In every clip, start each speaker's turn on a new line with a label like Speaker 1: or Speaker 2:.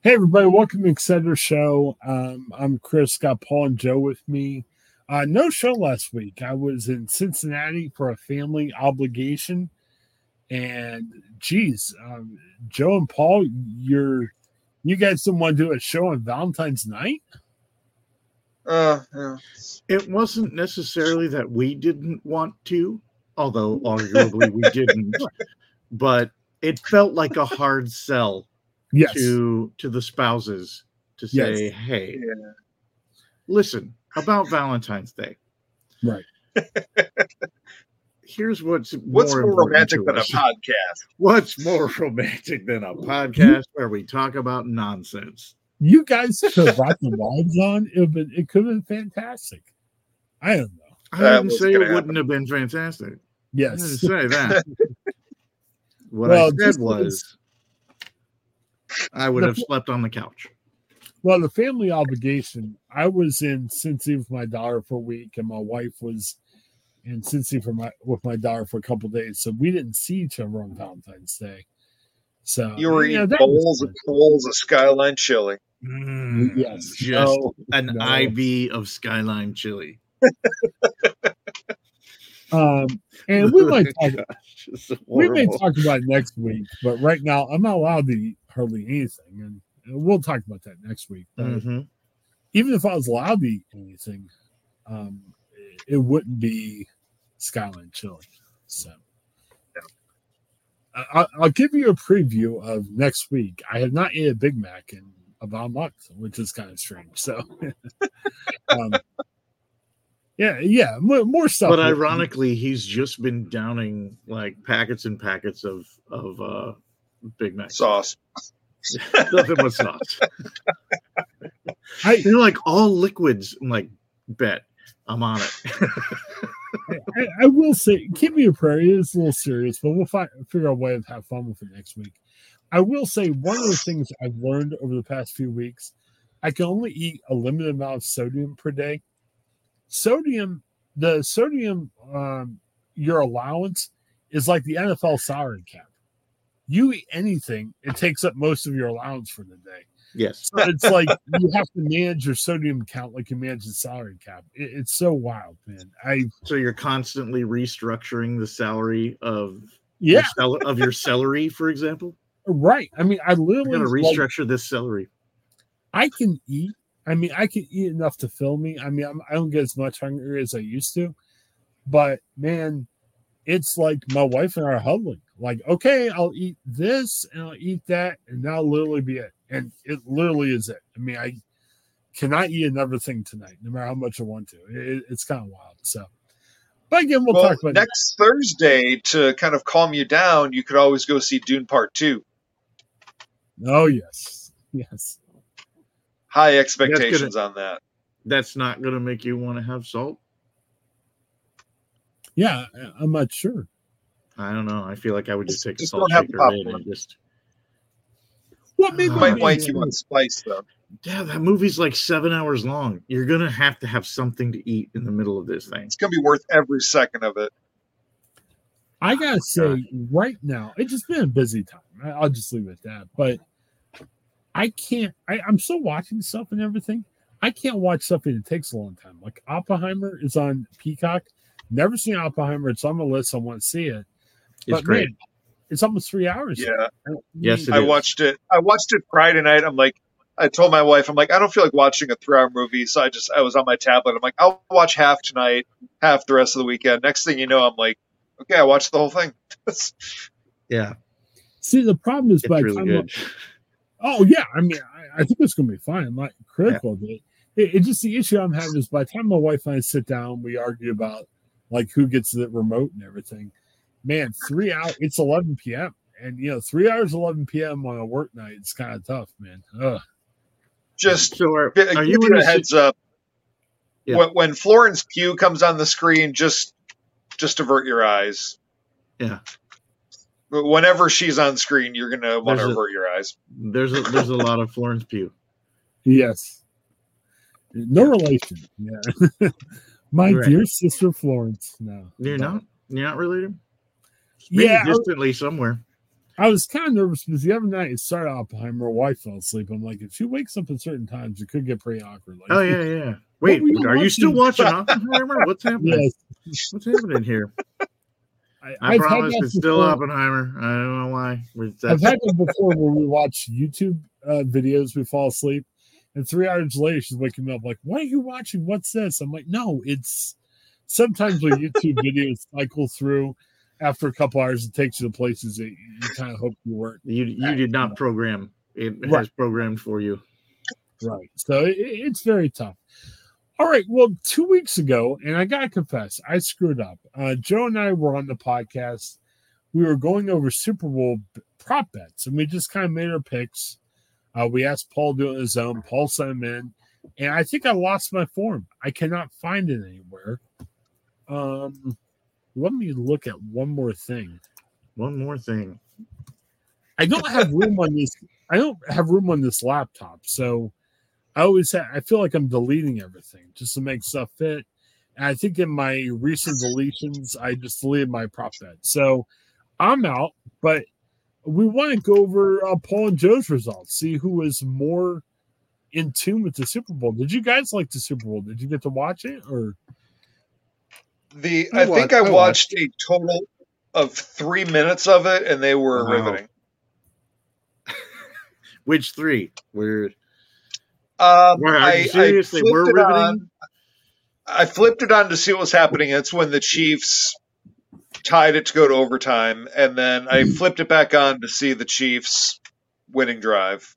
Speaker 1: Hey, everybody, welcome to Exceder Show. Um, I'm Chris, got Paul and Joe with me. Uh, no show last week. I was in Cincinnati for a family obligation. And geez, um, Joe and Paul, you're you guys didn't want to do a show on Valentine's night?
Speaker 2: Uh, yeah.
Speaker 3: It wasn't necessarily that we didn't want to, although arguably we didn't, but it felt like a hard sell
Speaker 1: Yes.
Speaker 3: to to the spouses to say,
Speaker 1: Yes.
Speaker 3: "Hey,
Speaker 2: yeah.
Speaker 3: listen about Valentine's Day.
Speaker 1: Right.
Speaker 3: Here's what's
Speaker 2: What's more,
Speaker 3: important
Speaker 2: romantic
Speaker 3: to
Speaker 2: than a podcast?
Speaker 3: What's more romantic than a podcast where we talk about nonsense?
Speaker 1: You guys could have brought the wives on. It, been, it could have been fantastic. I don't know.
Speaker 3: I
Speaker 2: That
Speaker 3: didn't say it
Speaker 2: gonna
Speaker 3: wouldn't have been fantastic. I didn't say that. what
Speaker 1: Well,
Speaker 3: I said
Speaker 1: just-
Speaker 3: was I would
Speaker 1: The-
Speaker 3: have slept on the couch.
Speaker 1: Well, the family obligation, I was in Cincy with my daughter for a week, and my wife was in Cincy for my with my daughter for a couple days. So we didn't see each other on Valentine's Day. So
Speaker 2: You were
Speaker 1: yeah,
Speaker 2: eating
Speaker 1: that
Speaker 2: bowls
Speaker 1: fun.
Speaker 2: and bowls of Skyline chili.
Speaker 3: Mm,
Speaker 1: Yes.
Speaker 3: Just
Speaker 1: No,
Speaker 3: an
Speaker 1: no.
Speaker 3: IV of Skyline chili.
Speaker 1: Um, and we might talk. We may talk about it next week, but right now I'm not allowed to eat hardly anything, and we'll talk about that next week. But
Speaker 3: Mhm.
Speaker 1: even if I was allowed to eat anything, um, it wouldn't be Skyline chili. So I- I'll, I'll give you a preview of next week. I have not eaten a Big Mac in about a month, which is kind of strange. So, um, yeah, yeah, more, more stuff.
Speaker 3: But ironically, he's just been downing like packets and packets of of uh Big Mac
Speaker 2: Sauce.
Speaker 3: Nothing but sauce.
Speaker 1: I,
Speaker 3: They're like all liquids. I'm like, bet I'm on it.
Speaker 1: I, I will say, keep me a prayer. It is a little serious, but we'll find, figure out a way to have fun with it next week. I will say one of the things I've learned over the past few weeks, I can only eat a limited amount of sodium per day. Sodium, the sodium, um, your allowance is like the NFL salary cap. You eat anything, it takes up most of your allowance for the day.
Speaker 3: yes.
Speaker 1: So it's like you have to manage your sodium count like you manage the salary cap. It, it's so wild, man. I
Speaker 3: So you're constantly restructuring the salary of
Speaker 1: yeah,
Speaker 3: your cel- of your celery, for example.
Speaker 1: right. I mean, I literally
Speaker 3: gonna
Speaker 1: like,
Speaker 3: restructure this celery.
Speaker 1: I can eat. I mean, I can eat enough to fill me. I mean, I'm, I don't get as much hunger as I used to, but man, it's like my wife and I are huddling. Like, okay, I'll eat this and I'll eat that, and that'll literally be it. And it literally is it. I mean, I cannot eat another thing tonight, no matter how much I want to. It, it's kind of wild. So, but again, we'll,
Speaker 2: well,
Speaker 1: talk about
Speaker 2: next Thursday to kind of calm you down, you could always go see Dune Part Two.
Speaker 1: Oh yes, yes.
Speaker 2: High expectations on that.
Speaker 3: That's not gonna make you want to have salt.
Speaker 1: Yeah, I'm not sure.
Speaker 3: I don't know. I feel like I would just
Speaker 2: Just-
Speaker 3: take a
Speaker 2: just
Speaker 3: salt
Speaker 2: don't have the
Speaker 3: shaker and just
Speaker 1: What maybe
Speaker 3: Oh,
Speaker 2: Might
Speaker 3: man.
Speaker 2: you want spice though.
Speaker 3: yeah. That movie's like seven hours long. You're gonna have to have something to eat in the middle of this thing.
Speaker 2: It's gonna be worth every second of it.
Speaker 1: I gotta oh, say, right now, it's just been a busy time. I- I'll just leave it at that. But I can't. I, I'm still watching stuff and everything. I can't watch something that takes a long time. Like Oppenheimer is on Peacock. Never seen Oppenheimer. It's on my list. I want to see it.
Speaker 3: It's
Speaker 1: but
Speaker 3: great.
Speaker 1: man, it's almost three hours.
Speaker 2: Yeah,
Speaker 3: Yes, it
Speaker 2: I
Speaker 3: is.
Speaker 2: watched it. I watched it Friday night. I'm like, I told my wife, I'm like, I don't feel like watching a three-hour movie, so I just I was on my tablet. I'm like, I'll watch half tonight, half the rest of the weekend. Next thing you know, I'm like, okay, I watched the whole thing.
Speaker 3: Yeah,
Speaker 1: See, the problem is
Speaker 3: it's
Speaker 1: by
Speaker 3: really
Speaker 1: time
Speaker 3: good.
Speaker 1: Oh yeah, I mean, I, I think it's gonna be fine. I'm not critical of it. it. It just the issue I'm having is by the time my wife and I sit down, we argue about like who gets the remote and everything. Man, three hours. It's 11 p.m. and you know, three hours 11 p.m. on a work night. It's kind of tough, man. Ugh.
Speaker 2: Just
Speaker 3: So are, are
Speaker 2: give
Speaker 3: you
Speaker 2: you
Speaker 3: in
Speaker 2: a
Speaker 3: a
Speaker 2: heads up.
Speaker 3: Yeah.
Speaker 2: When, when Florence Pugh comes on the screen, just just avert your eyes.
Speaker 3: Yeah.
Speaker 2: But Whenever she's on screen, you're gonna want to
Speaker 3: There's
Speaker 2: avert your eyes.
Speaker 3: There's a there's a lot of Florence Pugh.
Speaker 1: Yes. No relation. Yeah. my
Speaker 3: Right.
Speaker 1: dear sister Florence. No.
Speaker 3: You're
Speaker 1: But-
Speaker 3: not you're not related. Maybe
Speaker 1: Yeah.
Speaker 3: distantly somewhere.
Speaker 1: I was kind of nervous because the other night it started Oppenheimer. My wife fell asleep. I'm like, if she wakes up at certain times, it could get pretty awkward. Like,
Speaker 3: Oh yeah, yeah. Wait,
Speaker 1: you
Speaker 3: are you still
Speaker 1: watching?
Speaker 3: watching Oppenheimer? What's happening?
Speaker 1: Yes,
Speaker 3: What's happening here?
Speaker 1: I,
Speaker 3: I
Speaker 1: I've
Speaker 3: promise it's still. Oppenheimer. I don't know why.
Speaker 1: I've had it before where we watch YouTube uh, videos, we fall asleep, and three hours later she's waking me up like, "What are you watching? What's this?" I'm like, "No, it's sometimes when YouTube videos cycle through after a couple hours, it takes you to places that you kind of hope you weren't
Speaker 3: you you did not program. It
Speaker 1: Right.
Speaker 3: has programmed for you.
Speaker 1: right." So it, it's very tough. All right, well, two weeks ago, and I gotta confess, I screwed up. Uh, Joe and I were on the podcast. We were going over Super Bowl prop bets, and we just kind of made our picks. Uh, we asked Paul to do it on his own. Paul sent him in, and I think I lost my form. I cannot find it anywhere. Um, let me look at one more thing.
Speaker 3: One more thing.
Speaker 1: I don't have room on this. I don't have room on this laptop, so I always ha- I feel like I'm deleting everything just to make stuff fit. And I think in my recent deletions, I just deleted my prop bet. So I'm out, but we want to go over uh, Paul and Joe's results, see who was more in tune with the Super Bowl. Did you guys like the Super Bowl? Did you get to watch it or?
Speaker 2: The
Speaker 3: I
Speaker 2: I, think
Speaker 3: watched-
Speaker 2: I
Speaker 3: I
Speaker 2: watched a total of three minutes of it, and they were
Speaker 3: Wow.
Speaker 2: riveting.
Speaker 3: Which three? Weird.
Speaker 2: Um,
Speaker 3: Were- are
Speaker 2: I,
Speaker 3: you
Speaker 2: I
Speaker 3: serious? They
Speaker 2: flipped it
Speaker 3: riveting?
Speaker 2: on. I flipped it on to see what was happening. It's when the Chiefs tied it to go to overtime, and then I
Speaker 3: Hmm.
Speaker 2: flipped it back on to see the Chiefs winning drive.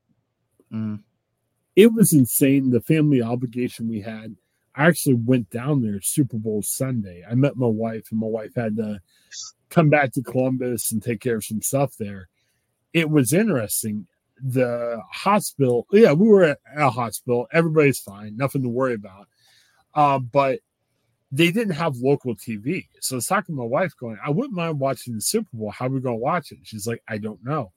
Speaker 3: Mm.
Speaker 1: it was insane the family obligation we had i actually went down there super bowl sunday. I met my wife and my wife had to come back to columbus and take care of some stuff there. It was interesting. The hospital yeah we were at a hospital. Everybody's fine. Nothing to worry about. Uh, but they didn't have local tv so i was talking to my wife going i wouldn't mind watching the super bowl. How are we going to watch it? She's like i don't know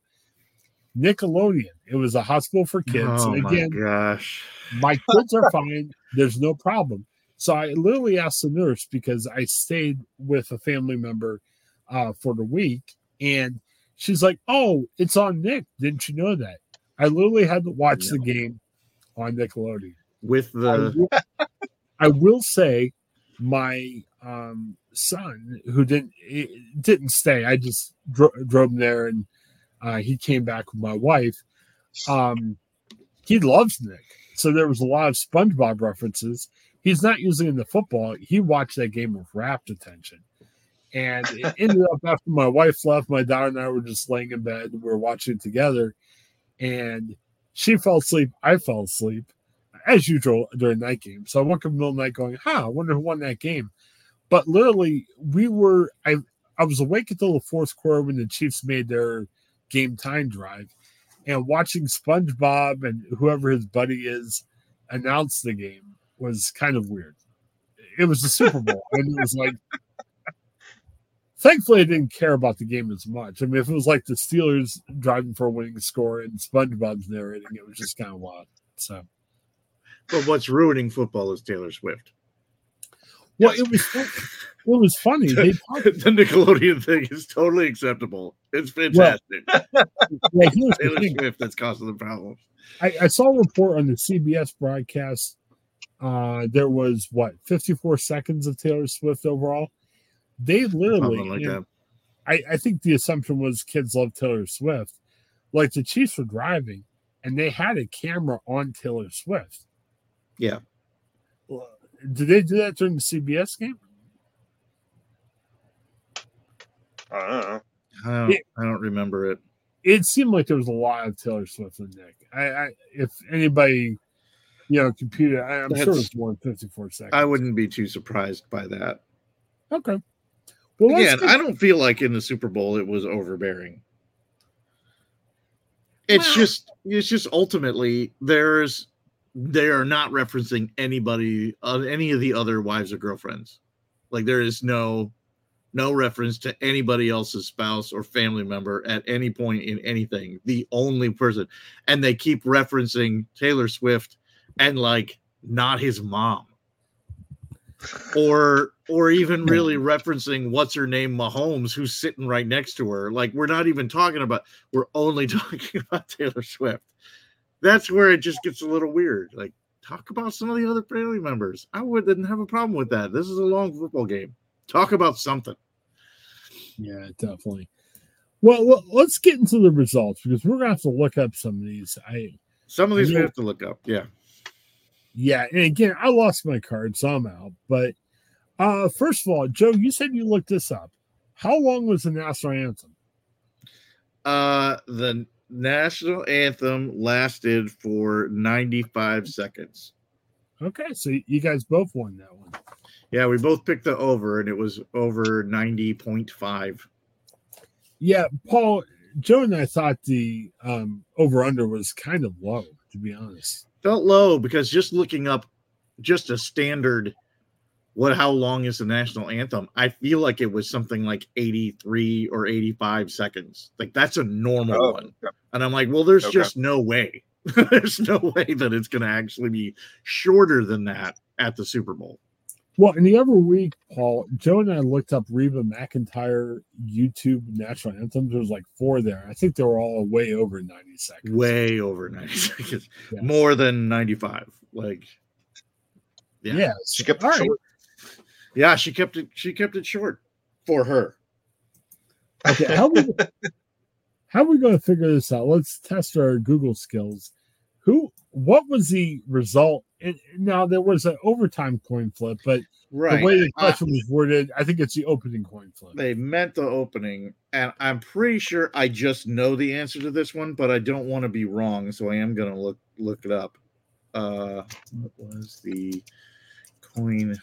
Speaker 1: nickelodeon it was a hospital for kids
Speaker 3: oh
Speaker 1: and
Speaker 3: my gosh.
Speaker 1: my kids are fine. There's no problem. So I literally asked the nurse because I stayed with a family member uh, for the week, and she's like, "Oh, it's on Nick. Didn't you know that?" I literally had to watch the game on Nickelodeon.
Speaker 3: With
Speaker 1: I
Speaker 3: the
Speaker 1: will, I will say, my um, son, who didn't it didn't stay, I just dro- drove him there, and uh, he came back with my wife. Um, he loves Nick, so there was a lot of SpongeBob references. He's not using in the football. He watched that game with rapt attention, and it ended up after my wife left, my daughter and I were just laying in bed. We were watching it together, and she fell asleep. I fell asleep as usual during that game. So I woke up in the middle of the night going, huh, I wonder who won that game. But literally, we were I I was awake until the fourth quarter when the Chiefs made their game time drive and watching SpongeBob and whoever his buddy is announce the game was kind of weird. It was the Super Bowl, and it was like thankfully I didn't care about the game as much. I mean, if it was like the Steelers driving for a winning score and SpongeBob's narrating, it was just kind of wild. So
Speaker 3: but what's ruining football is Taylor Swift.
Speaker 1: Well, it was it was funny. They
Speaker 3: the Nickelodeon thing is totally acceptable. It's fantastic.
Speaker 1: yeah, here's the
Speaker 3: Taylor
Speaker 1: thing.
Speaker 3: Swift that's causing the problems.
Speaker 1: I, I saw a report on the CBS broadcast. Uh, there was what 54 seconds of Taylor Swift overall. They literally,
Speaker 3: like
Speaker 1: and
Speaker 3: that.
Speaker 1: I, I think the assumption was kids love Taylor Swift. Like the Chiefs were driving, and they had a camera on Taylor Swift.
Speaker 3: Yeah.
Speaker 1: Well, Did they do that during the CBS game?
Speaker 2: I don't know.
Speaker 3: I don't,
Speaker 1: Yeah.
Speaker 3: I don't remember it.
Speaker 1: it seemed like there was a lot of Taylor Swift and Nick. I, I if anybody, you know, computer, I, I'm sure
Speaker 3: That's-
Speaker 1: it's more than 54 seconds.
Speaker 3: I wouldn't be too surprised by that.
Speaker 1: Okay. Well,
Speaker 3: Again, I don't feel like in the Super Bowl it was overbearing. It's
Speaker 1: Well-
Speaker 3: just it's just ultimately there's they are not referencing anybody uh, any of the other wives or girlfriends. Like there is no no reference to anybody else's spouse or family member at any point in anything. The only person and they keep referencing Taylor Swift and like not his mom or or even really referencing what's her name Mahomes who's sitting right next to her like we're not even talking about we're only talking about Taylor Swift that's where it just gets a little weird like talk about some of the other family members I wouldn't have a problem with that this is a long football game talk about something
Speaker 1: Yeah, definitely. Well, well, let's get into the results because we're gonna have to look up some of these. I
Speaker 3: some of these we have to look up yeah
Speaker 1: yeah, and again, I lost my card, so I'm out. But uh first of all, Joe, you said you looked this up. How long was the national anthem?
Speaker 3: uh the national anthem lasted for 95 seconds
Speaker 1: Okay, so you guys both won that one.
Speaker 3: Yeah, we both picked the over, and it was over 90.5.
Speaker 1: Yeah, Paul, Joe and I thought the um over under was kind of low, to be honest.
Speaker 3: Felt low because just looking up just a standard what how long is the national anthem? I feel like it was something like 83 or 85 seconds. Like that's a normal
Speaker 2: Oh,
Speaker 3: one.
Speaker 2: okay.
Speaker 3: And I'm like, well, there's
Speaker 2: Okay.
Speaker 3: just no way. there's no way that it's going to actually be shorter than that at the Super Bowl.
Speaker 1: Well, in the other week, Paul, Joe and I looked up Reba McEntire YouTube national anthems. There was like four there. I think they were all way over 90 seconds.
Speaker 3: Way over 90 seconds.
Speaker 1: Yeah.
Speaker 3: More than 95. Like
Speaker 1: Yeah.
Speaker 3: yeah.
Speaker 2: She kept
Speaker 1: all right.
Speaker 2: short.
Speaker 3: Yeah, she kept it. She kept it short for her.
Speaker 1: Okay, how we how are we going to figure this out? Let's test our Google skills. Who? What was the result? And now there was an overtime coin flip, but
Speaker 3: Right.
Speaker 1: the way the
Speaker 3: Uh,
Speaker 1: question was worded, I think it's the opening coin flip.
Speaker 3: they meant the opening, and I'm pretty sure I just know the answer to this one, but I don't want to be wrong, so I am gonna look look it up. Uh, what was the coin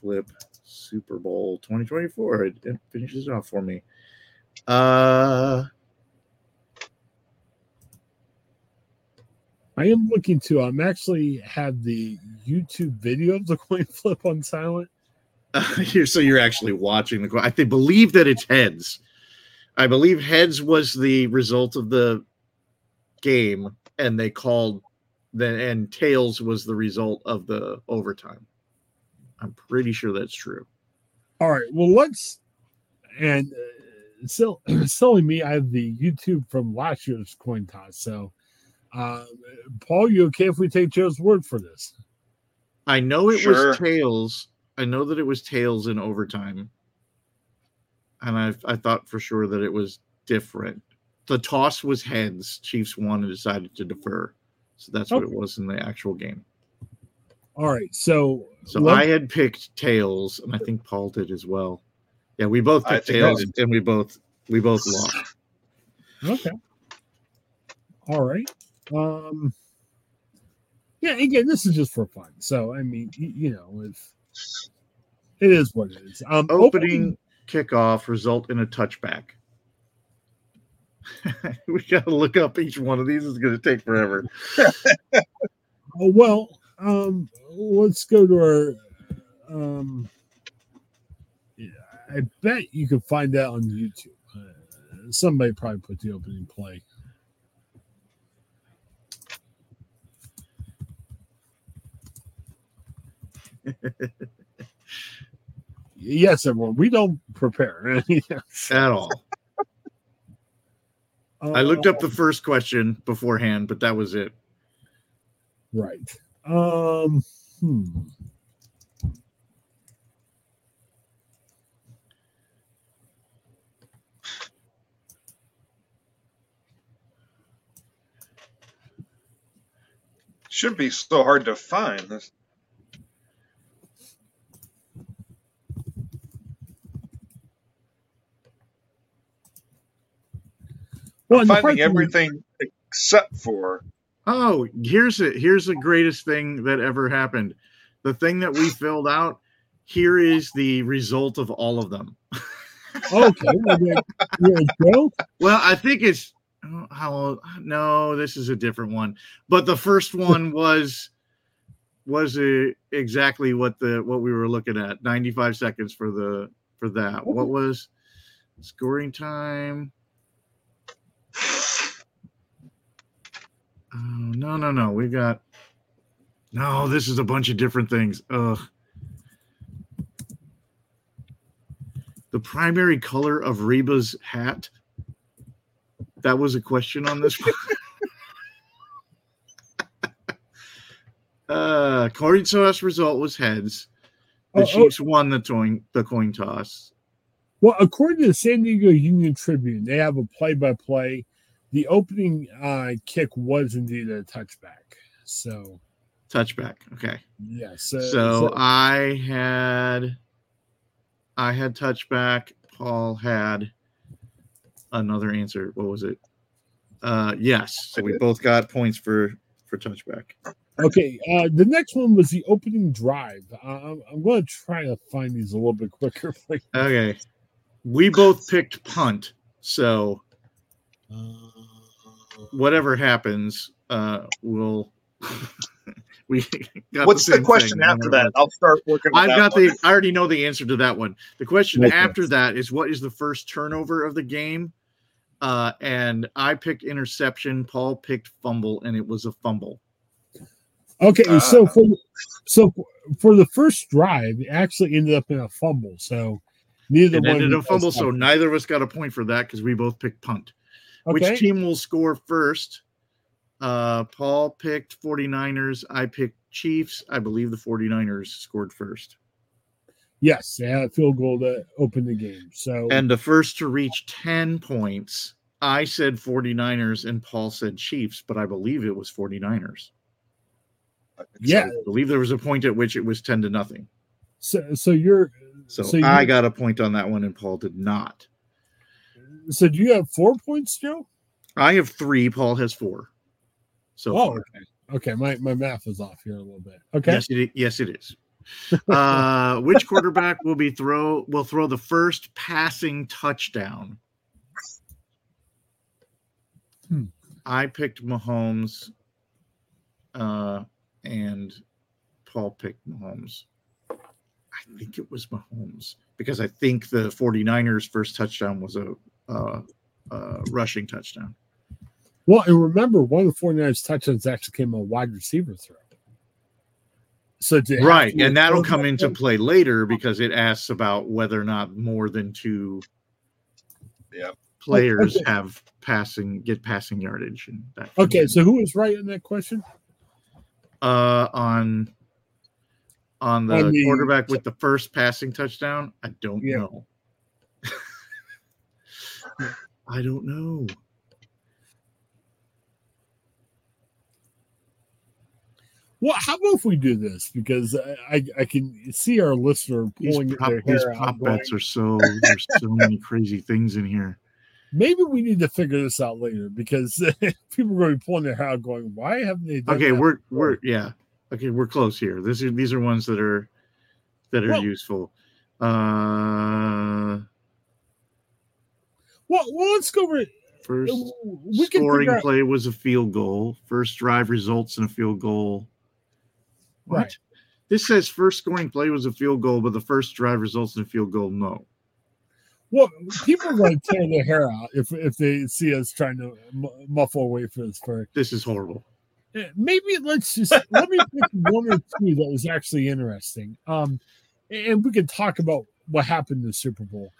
Speaker 3: flip Super Bowl 2024? It, it finishes it off for me. Uh,
Speaker 1: I am looking to. I'm actually have the YouTube video of the coin flip on silent.
Speaker 3: you're, so you're actually watching the. coin. I think believe that it's heads. I believe heads was the result of the game, and they called then and tails was the result of the overtime. I'm pretty sure that's true.
Speaker 1: All right. Well, let's and uh, still, silly me. I have the YouTube from last year's coin toss. So, uh, Paul, you okay if we take Joe's word for this?
Speaker 3: I know it
Speaker 2: Sure.
Speaker 3: was tails. I know that it was tails in overtime, and I I thought for sure that it was different. The toss was heads. Chiefs won and decided to defer, so that's what it was in the actual game.
Speaker 1: All right. So,
Speaker 3: So
Speaker 1: let-
Speaker 3: I had picked tails, and I think Paul did as well. Yeah, we both picked tails,
Speaker 2: did.
Speaker 3: and we both we both lost.
Speaker 1: okay. All right. Um. Yeah. Again, this is just for fun. So, I mean, you, you know, if it is what it is. Um,
Speaker 3: Opening kickoff result in a touchback. we got to look up each one of these. It's going to take forever.
Speaker 1: Oh, well, um, let's go to our. Um, yeah, I bet you can find that on YouTube. Uh, somebody probably put the opening play. yes, everyone. We don't prepare.
Speaker 3: At all. I looked up the first question beforehand, but that was it.
Speaker 1: Right. Um. Hmm.
Speaker 2: Shouldn't be so hard to find. This-
Speaker 1: Well,
Speaker 2: I'm finding everything except for
Speaker 3: Oh, here's it. Here's the greatest thing that ever happened. The thing that we filled out. Here is the result of all of them.
Speaker 1: Okay. well, then, yeah, Joe?
Speaker 3: Well, I think it's how no, this is a different one. But the first one was was uh, exactly what the what we were looking at. 95 seconds for the for that. What was scoring time? Oh, no, no, no. We got no, this is a bunch of different things. Ugh. the primary color of Reba's hat? That was a question on this one. uh, toss result was heads. The
Speaker 1: Oh, oh.
Speaker 3: Chiefs won the coin the coin toss.
Speaker 1: Well, according to the San Diego Union Tribune, they have a play-by-play. The opening uh, kick was indeed a touchback. So
Speaker 3: Touchback. Okay.
Speaker 1: yes. uh,
Speaker 3: So I had I had touchback. Paul had another answer. What was it? Uh yes. So we both got points for for touchback.
Speaker 1: Okay, uh, the next one was the opening drive. Uh, I'm, I'm going to try to find these a little bit quicker.
Speaker 3: Okay. We both picked punt. So whatever happens, uh we'll we got
Speaker 2: What's the
Speaker 3: same
Speaker 2: question
Speaker 3: thing,
Speaker 2: after that? I'll start working. On
Speaker 3: I've
Speaker 2: that
Speaker 3: got
Speaker 2: one.
Speaker 3: the I already know the answer to that one. The question
Speaker 1: Okay.
Speaker 3: after that is what is the first turnover of the game? Uh, and I picked interception, Paul picked fumble, and it was a fumble.
Speaker 1: Okay,
Speaker 2: Ah.
Speaker 1: so for so for the first drive, it actually ended up in a fumble. So neither
Speaker 3: It
Speaker 1: one
Speaker 3: ended
Speaker 1: of
Speaker 3: a
Speaker 1: you guys
Speaker 3: fumble, so neither of us got a point for that because we both picked punt.
Speaker 1: Okay.
Speaker 3: Which team will score first? Uh, Paul picked 49ers. I picked Chiefs. I believe the 49ers scored first.
Speaker 1: Yes, they had a field goal to open the game. So
Speaker 3: And the first to reach 10 points, I said 49ers and Paul said Chiefs, but I believe it was 49ers.
Speaker 1: yeah,
Speaker 3: I believe there was a point at which it was 10 to nothing.
Speaker 1: so so you're
Speaker 3: So,
Speaker 1: So you-
Speaker 3: I got a point on that one and Paul did not.
Speaker 1: So do you have four points, Joe?
Speaker 3: I have three, Paul has four. So
Speaker 1: Oh, okay. Okay, my, my math is off here a little bit. Okay.
Speaker 3: Yes, it, yes, it is. uh, which quarterback will be throw will throw the first passing touchdown?
Speaker 1: Hmm.
Speaker 3: I picked Mahomes, uh, and Paul picked Mahomes. I think it was Mahomes because I think the 49ers' first touchdown was a uh, uh, rushing touchdown.
Speaker 1: Well, and remember, one of the 49ers touchdowns actually came a wide receiver throw. So to
Speaker 3: right and that'll come
Speaker 1: that
Speaker 3: into
Speaker 1: one-
Speaker 3: play later because it asks about whether or not more than two
Speaker 2: Yeah.
Speaker 3: players
Speaker 1: Okay.
Speaker 3: have passing get passing yardage and that
Speaker 1: Okay, so who was right in that question?
Speaker 3: uh on on the,
Speaker 1: On the-
Speaker 3: quarterback with the first passing touchdown i don't
Speaker 1: Yeah.
Speaker 3: know i don't know
Speaker 1: Well, how about if we do this? Because I, I, I can see our listener pulling
Speaker 3: these
Speaker 1: out.
Speaker 3: prop
Speaker 1: going,
Speaker 3: bets are so there's so many crazy things in here
Speaker 1: Maybe we need to figure this out later because people are going to be pulling their hair out, going, "Why haven't they?" Done
Speaker 3: okay we're
Speaker 1: before?"
Speaker 3: we're yeah okay we're close here this is these are ones that are that are
Speaker 1: Well-
Speaker 3: useful uh
Speaker 1: Well, well, let's go over. it.
Speaker 3: first
Speaker 1: We can
Speaker 3: scoring
Speaker 1: out,
Speaker 3: play was a field goal first drive results in a field goal what
Speaker 1: Right.
Speaker 3: this says first scoring play was a field goal but the first drive results in a field goal no
Speaker 1: well, people are going to tear their hair out if if they see us trying to muffle away for this. For
Speaker 3: this is horrible
Speaker 1: maybe let's just let me pick one or two that was actually interesting. Um, and we could talk about what happened in the Super Bowl.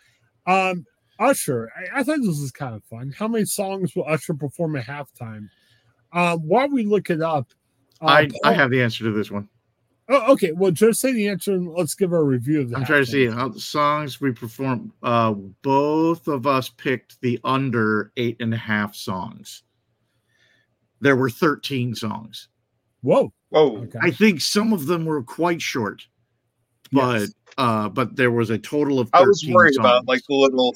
Speaker 1: Um, Usher, I, I thought this was kind of fun. How many songs will Usher perform at halftime? Um, while we look it up, uh,
Speaker 3: I, I have the answer to this one.
Speaker 1: Oh, okay. Well, just say the answer and let's give our review of the.
Speaker 3: I'm trying to see how the songs we performed. Uh, both of us picked the under eight and a half songs. There were 13 songs.
Speaker 1: Whoa.
Speaker 2: Whoa.
Speaker 1: Okay.
Speaker 3: I think some of them were quite short, but
Speaker 1: Yes.
Speaker 3: uh, but there was a total of.
Speaker 2: I was
Speaker 3: 13
Speaker 2: worried about like the little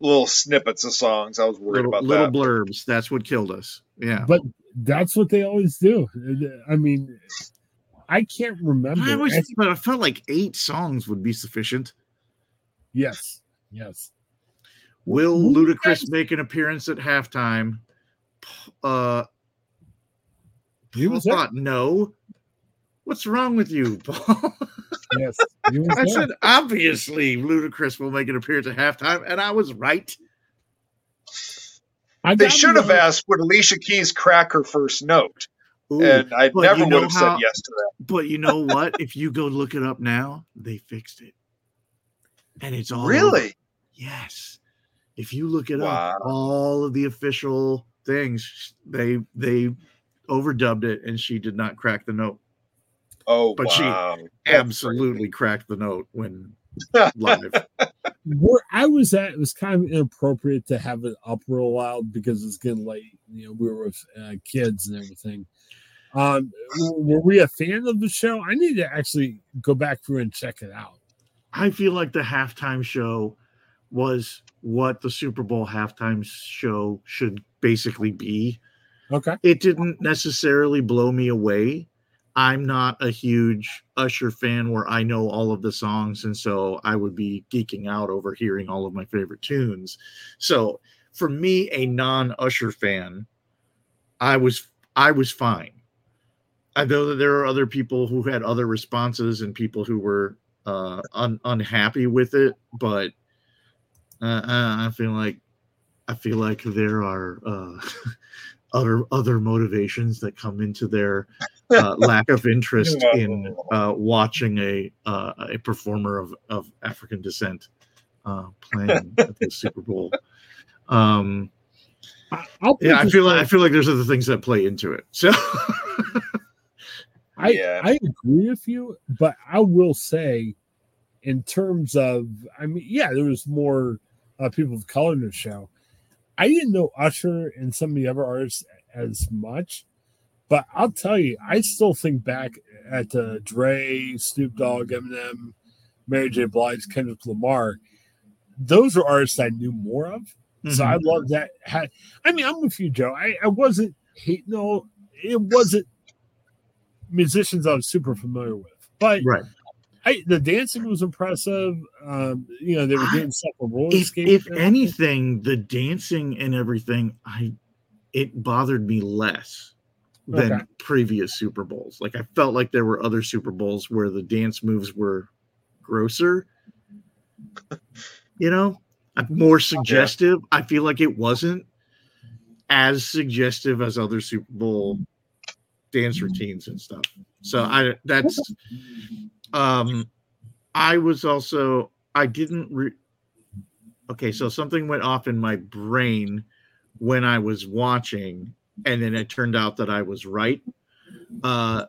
Speaker 2: little snippets of songs. I was worried
Speaker 3: little,
Speaker 2: about
Speaker 3: little
Speaker 2: that.
Speaker 3: blurbs. That's what killed us. Yeah.
Speaker 1: But that's what they always do. I mean, I can't remember.
Speaker 3: I always,
Speaker 1: I-
Speaker 3: but I felt like eight songs would be sufficient.
Speaker 1: yes. Yes.
Speaker 3: Will
Speaker 1: Who
Speaker 3: Ludacris
Speaker 1: guys-
Speaker 3: make an appearance at halftime? Uh,
Speaker 1: He
Speaker 3: Paul
Speaker 1: was there.
Speaker 3: thought no. What's wrong with you, Paul?
Speaker 1: Yes. he
Speaker 3: I
Speaker 1: there.
Speaker 3: said obviously Ludacris will make an appearance at halftime, and I was right.
Speaker 1: I
Speaker 2: They should have asked would Alicia Keys crack her first note,
Speaker 3: Ooh,
Speaker 2: and I
Speaker 3: but
Speaker 2: never
Speaker 3: you know
Speaker 2: would have
Speaker 3: how-
Speaker 2: said yes to that.
Speaker 3: but you know what? if you go look it up now, they fixed it, and it's all over.
Speaker 2: Really?
Speaker 3: Yes. If you look it
Speaker 2: Wow.
Speaker 3: up, all of the official things they they overdubbed it, and she did not crack the note.
Speaker 2: Oh
Speaker 3: But she- Absolutely cracked the note when live.
Speaker 1: Where I was at, it was kind of inappropriate to have it up real loud because it's getting late. You know, we were with uh, kids and everything. Um, were we a fan of the show? I need to actually go back through and check it out.
Speaker 3: I feel like the halftime show was what the Super Bowl halftime show should basically be.
Speaker 1: Okay.
Speaker 3: It didn't necessarily blow me away. I'm not a huge Usher fan where I know all of the songs, and so I would be geeking out over hearing all of my favorite tunes. So for me, a non-Usher fan, I was I was fine. I know that there are other people who had other responses and people who were uh, un- unhappy with it, but uh, uh, I feel like I feel like there are uh, other other motivations that come into their uh, lack of interest in uh, watching a uh, a performer of, of African descent uh, playing at the Super Bowl. Um,
Speaker 1: I, I'll
Speaker 3: yeah, I feel like. I feel like there's other things that play into it. So
Speaker 1: I
Speaker 2: Yeah.
Speaker 1: I agree with you, but I will say, in terms of, I mean, yeah, there was more uh, people of color in the show. I didn't know Usher and some of the other artists as much, but I'll tell you, I still think back at uh, Dre, Snoop Dogg, Eminem, Mary J. Blige, Kendrick Lamar. Those are artists I knew more of. So I love that. I mean, I'm with you, Joe. I, I wasn't hating all. It wasn't musicians I was super familiar with, but
Speaker 3: right.
Speaker 1: I, the dancing was impressive. Um, you know, they were doing stuff on roller
Speaker 3: if, if anything, the dancing and everything, I it bothered me less than
Speaker 1: Okay.
Speaker 3: previous Super Bowls. Like I felt like there were other Super Bowls where the dance moves were grosser. You know, more suggestive. I feel like it wasn't as suggestive as other Super Bowl dance routines and stuff. So I that's um I was also I didn't re- okay, so something went off in my brain when I was watching, and then it turned out that I was right. Uh,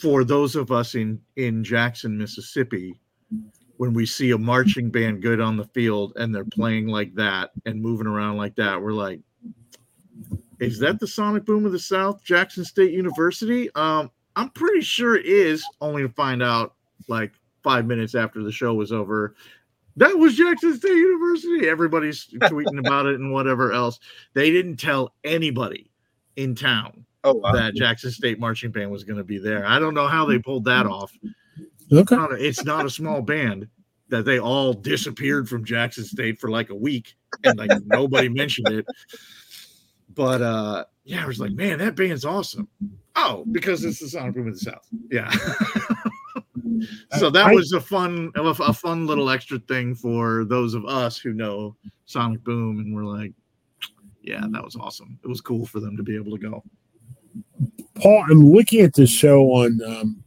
Speaker 3: for those of us in in Jackson, Mississippi, when we see a marching band good on the field and they're playing like that and moving around like that, we're like, "Is that the Sonic Boom of the South, Jackson State University?" Um, I'm pretty sure it is. Only to find out like five minutes after the show was over that was Jackson State University. Everybody's tweeting about it and whatever else. They didn't tell anybody in town
Speaker 2: Oh wow.
Speaker 3: that Jackson State marching band was going to be there. I don't know how they pulled that off.
Speaker 1: okay,
Speaker 3: Not a- It's not a small band that they all disappeared from Jackson State for like a week and like nobody mentioned it. But uh yeah, I was like, man, that band's awesome. Oh, because it's the Sonic Boom of the South. Yeah. so that
Speaker 1: I-
Speaker 3: was a fun a fun little extra thing for those of us who know Sonic Boom and we're like, yeah, that was awesome. It was cool for them to be able to go.
Speaker 1: Paul. I'm looking at this show on. Um,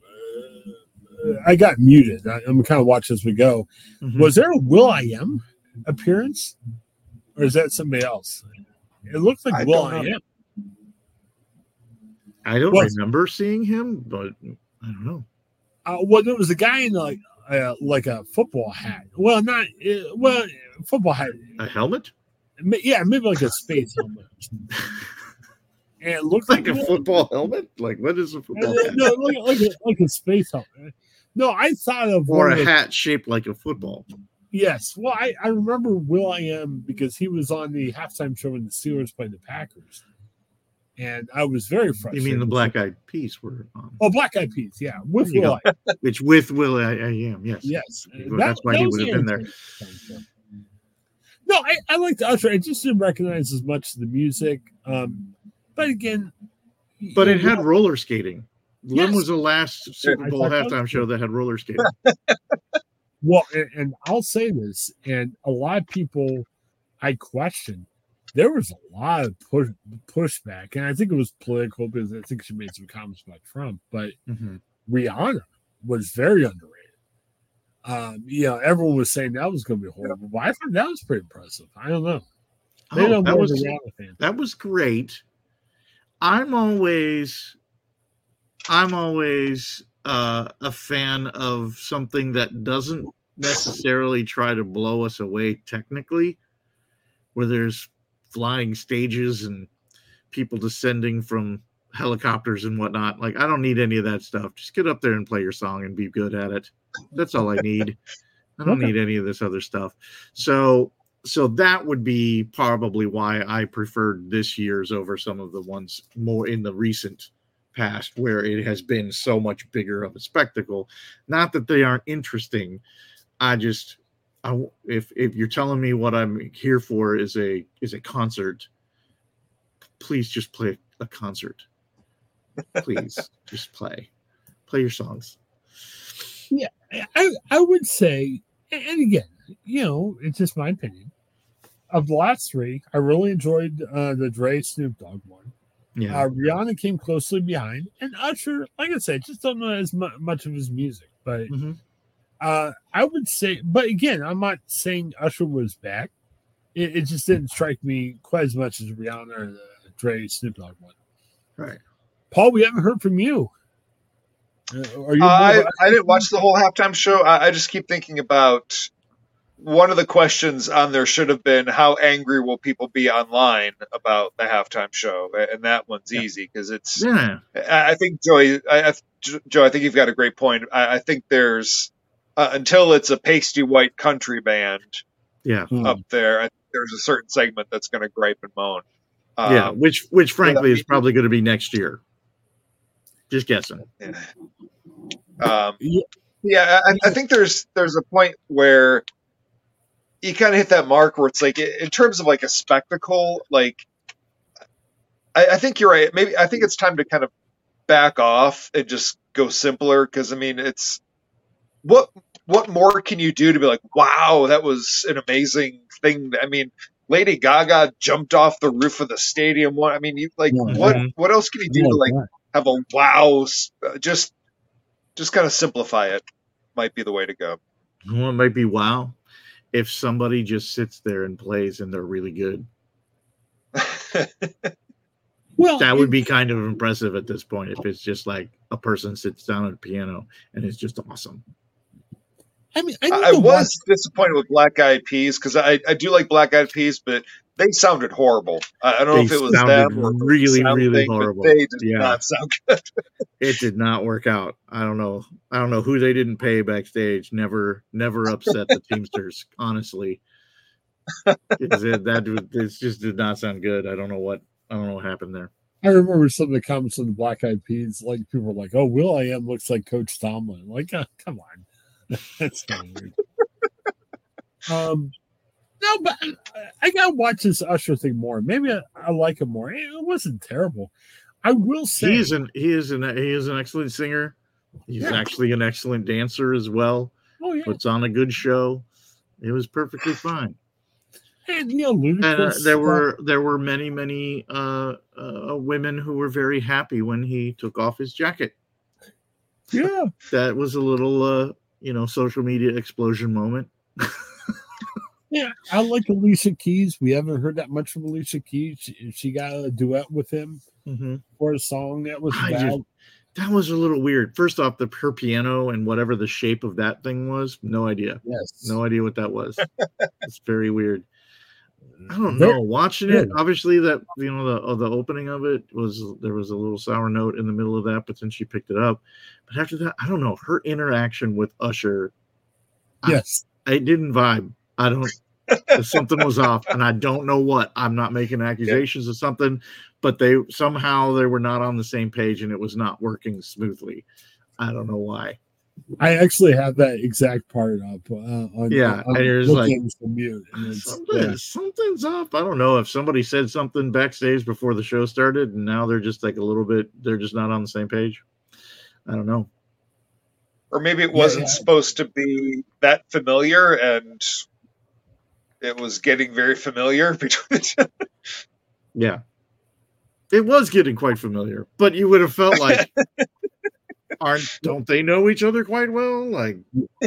Speaker 1: uh, I got muted. I, I'm kind of watching as we go.
Speaker 3: Mhm.
Speaker 1: Was there a Will I Am appearance, or is that somebody else? It looks like
Speaker 2: I
Speaker 1: Will
Speaker 2: don't
Speaker 1: I. Am.
Speaker 3: I don't
Speaker 1: Was-
Speaker 3: remember seeing him, but I don't know.
Speaker 1: Uh, well, there was a guy in like uh, like a football hat. Well, not uh, well, football hat.
Speaker 3: A helmet?
Speaker 1: Yeah, maybe like a space helmet. And it looked
Speaker 3: Like
Speaker 1: like,
Speaker 3: a football helmet? Like what is a
Speaker 1: Uh,
Speaker 3: football hat?
Speaker 1: no, like, like, a, like a space helmet. No, I thought of
Speaker 3: Or
Speaker 1: one
Speaker 3: a
Speaker 1: of-
Speaker 3: hat shaped like a football.
Speaker 1: Yes, well, I, I remember Will I Am because he was on the halftime show when the Steelers played the Packers, and I was very frustrated.
Speaker 3: You mean the black eyed peas were on?
Speaker 1: Oh, Black Eyed Peas, yeah, with
Speaker 3: you
Speaker 1: Will I Am.
Speaker 3: Which with Will I, I am, yes.
Speaker 1: Yes,
Speaker 3: Well, that's why he would have been there.
Speaker 1: No, I, I like the Usher. I just didn't recognize as much of the music. Um, but again,
Speaker 3: But it
Speaker 1: you
Speaker 3: had roller skating. When
Speaker 1: Yes.
Speaker 3: was the last Super Bowl halftime show that had roller skating?
Speaker 1: well, and, and I'll say this, and a lot of people I question. There was a lot of push pushback, and I think it was political because I think she made some comments about Trump. But
Speaker 3: Mhm.
Speaker 1: Rihanna was very underrated. Um, you know, everyone was saying that was going to be horrible, but I thought that was pretty impressive. I don't know.
Speaker 3: Oh, that was
Speaker 1: of a Rihanna fan.
Speaker 3: that was great. I'm always I'm always uh, a fan of something that doesn't necessarily try to blow us away technically, where there's flying stages and people descending from helicopters and whatnot. Like I don't need any of that stuff. Just get up there and play your song and be good at it. That's all I need. I don't
Speaker 1: Okay.
Speaker 3: need any of this other stuff. So so that would be probably why I preferred this year's over some of the ones more in the recent past where it has been so much bigger of a spectacle. Not that they aren't interesting. I just I if if you're telling me what I'm here for is a is a concert, please just play a concert. Please just play. Play your songs.
Speaker 1: Yeah, I, I would say, and again, you know, it's just my opinion. Of the last three, I really enjoyed uh, the Dre Snoop Dogg one.
Speaker 3: Yeah.
Speaker 1: Uh, Rihanna came closely behind, and Usher, like I said, just don't know as mu- much of his music. But
Speaker 3: Mhm.
Speaker 1: uh, I would say, but again, I'm not saying Usher was back. It, it just didn't strike me quite as much as Rihanna or the Dre Snoop Dogg one.
Speaker 3: Right.
Speaker 1: Paul, we haven't heard from you. Uh, are you?
Speaker 2: Uh,
Speaker 1: more
Speaker 2: I,
Speaker 1: of a-
Speaker 2: I didn't watch the whole halftime show. I, I just keep thinking about one of the questions on there should have been how angry will people be online about the halftime show, and that one's
Speaker 3: Yeah.
Speaker 2: easy because it's.
Speaker 3: Yeah.
Speaker 2: I I think Joey, I, I, Joe, I think you've got a great point. I, I think there's uh, until it's a pasty white country band
Speaker 3: Yeah.
Speaker 1: Hmm.
Speaker 2: up there. I there's a certain segment that's going to gripe and moan.
Speaker 3: yeah.
Speaker 2: Um,
Speaker 3: Which which frankly is probably going to be next year. Just guessing.
Speaker 2: Um,
Speaker 1: Yeah.
Speaker 2: yeah, I, I think there's there's a point where you kind of hit that mark where it's like in terms of like a spectacle, like I, I think you're right. Maybe I think it's time to kind of back off and just go simpler because I mean it's what what more can you do to be like wow that was an amazing thing I mean Lady Gaga jumped off the roof of the stadium I mean you like
Speaker 1: Yeah.
Speaker 2: what
Speaker 3: Mhm.
Speaker 2: what else can you do
Speaker 1: Yeah,
Speaker 2: to like have a wow uh, just just kind of simplify it might be the way to go
Speaker 3: Well, it might be wow if somebody just sits there and plays and they're really good.
Speaker 1: Well,
Speaker 3: That would be kind of impressive at this point if it's just like a person sits down at a piano and it's just awesome.
Speaker 1: I mean, I,
Speaker 2: I,
Speaker 1: need
Speaker 2: I
Speaker 1: watch-
Speaker 2: was disappointed with Black Eyed Peas because I, I do like Black Eyed Peas, but they sounded horrible. I, I don't know
Speaker 3: They
Speaker 2: if it was them or if it was the
Speaker 3: really,
Speaker 2: sound
Speaker 3: really horrible.
Speaker 2: They did
Speaker 3: Yeah.
Speaker 2: not sound good.
Speaker 3: It did not work out. I don't know. I don't know who they didn't pay backstage. Never, never upset the Teamsters. Honestly, It's- it- that it just did not sound good. I don't know what. I don't know what happened there.
Speaker 1: I remember some of the comments on the Black Eyed Peas. Like people were like, "Oh, Will I Am looks like Coach Tomlin." Like, uh, come on, that's not weird. um, no, but I, I gotta watch this Usher thing more. Maybe I, I like him more. It wasn't terrible. I will say,
Speaker 3: He is an he is an he is an excellent singer. He's
Speaker 1: Yeah.
Speaker 3: actually an excellent dancer as well.
Speaker 1: oh yeah,
Speaker 3: Puts on a good show. It was perfectly fine.
Speaker 1: and you know,
Speaker 3: And uh, there were there were many many uh, uh, women who were very happy when he took off his jacket.
Speaker 1: yeah,
Speaker 3: That was a little uh, you know social media explosion moment.
Speaker 1: yeah. I like Alicia Keys. We haven't heard that much from Alicia Keys. She, she got a duet with him
Speaker 3: Mhm.
Speaker 1: for a song that was
Speaker 3: just- That was a little weird. First off, the her piano and whatever the shape of that thing was, no idea.
Speaker 1: yes,
Speaker 3: No idea what that was. it's very weird. I don't know. Watching it, obviously that you know the uh, the opening of it was there was a little sour note in the middle of that, but then she picked it up. But after that, I don't know her interaction with Usher. I-
Speaker 1: yes.
Speaker 3: It didn't vibe. I don't. Something was off, and I don't know what. I'm not making accusations of something, but they somehow they were not on the same page, and it was not working smoothly. I don't know why.
Speaker 1: I actually have that exact part up. Uh, on,
Speaker 3: Yeah,
Speaker 1: on
Speaker 3: and you're just like,
Speaker 1: to mute. And
Speaker 3: Something,
Speaker 1: yeah.
Speaker 3: something's up. I don't know if somebody said something backstage before the show started, and now they're just like a little bit. They're just not on the same page. I don't know.
Speaker 2: Or maybe it wasn't
Speaker 1: yeah.
Speaker 2: supposed to be that familiar and it was getting very familiar between the two.
Speaker 3: Yeah, it was getting quite familiar, but you would have felt like aren't don't they know each other quite well? Like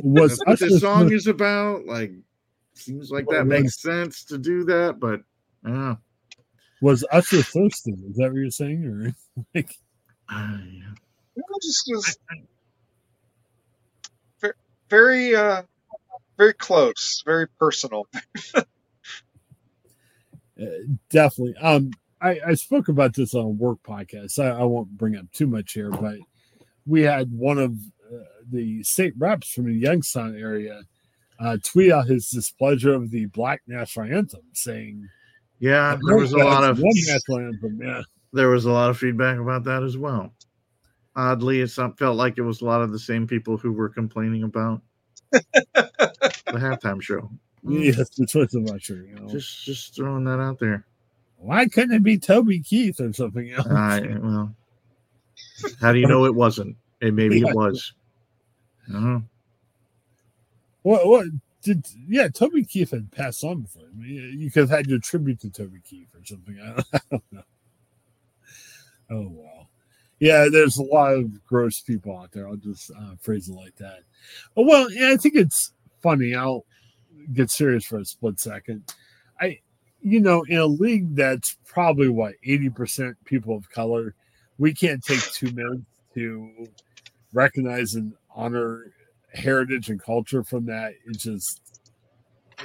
Speaker 1: Was
Speaker 3: what this song is about. Like seems like that makes sense to do that, but uh,
Speaker 1: was Usher thirsty? Is that what you're saying? Or like
Speaker 3: uh,
Speaker 2: It just was very, uh, very close, very personal.
Speaker 1: Uh, definitely. Um, I, I spoke about this on a work podcast. I, I won't bring up too much here, but we had one of uh, the state reps from the Youngstown area uh, tweet out his displeasure of the Black National Anthem, saying
Speaker 3: yeah, there was a lot of
Speaker 1: one national anthem. Yeah,
Speaker 3: there was a lot of feedback about that as well. Oddly, it felt like it was a lot of the same people who were complaining about the halftime show.
Speaker 1: yes, the choice of Usher. You know,
Speaker 3: Just just throwing that out there.
Speaker 1: why couldn't it be Toby Keith or something else?
Speaker 3: I well, how do you know it wasn't? It maybe
Speaker 1: Yeah.
Speaker 3: it was. I don't know.
Speaker 1: What? What? Did yeah? Toby Keith had passed on before. I mean, you could have had your tribute to Toby Keith or something. I don't, I don't know. Oh wow. Yeah, there's a lot of gross people out there. I'll just uh, phrase it like that. Oh, well, yeah, I think it's funny. I'll get serious for a split second. I, you know, in a league that's probably what eighty percent people of color, we can't take two minutes to recognize and honor heritage and culture from that. It just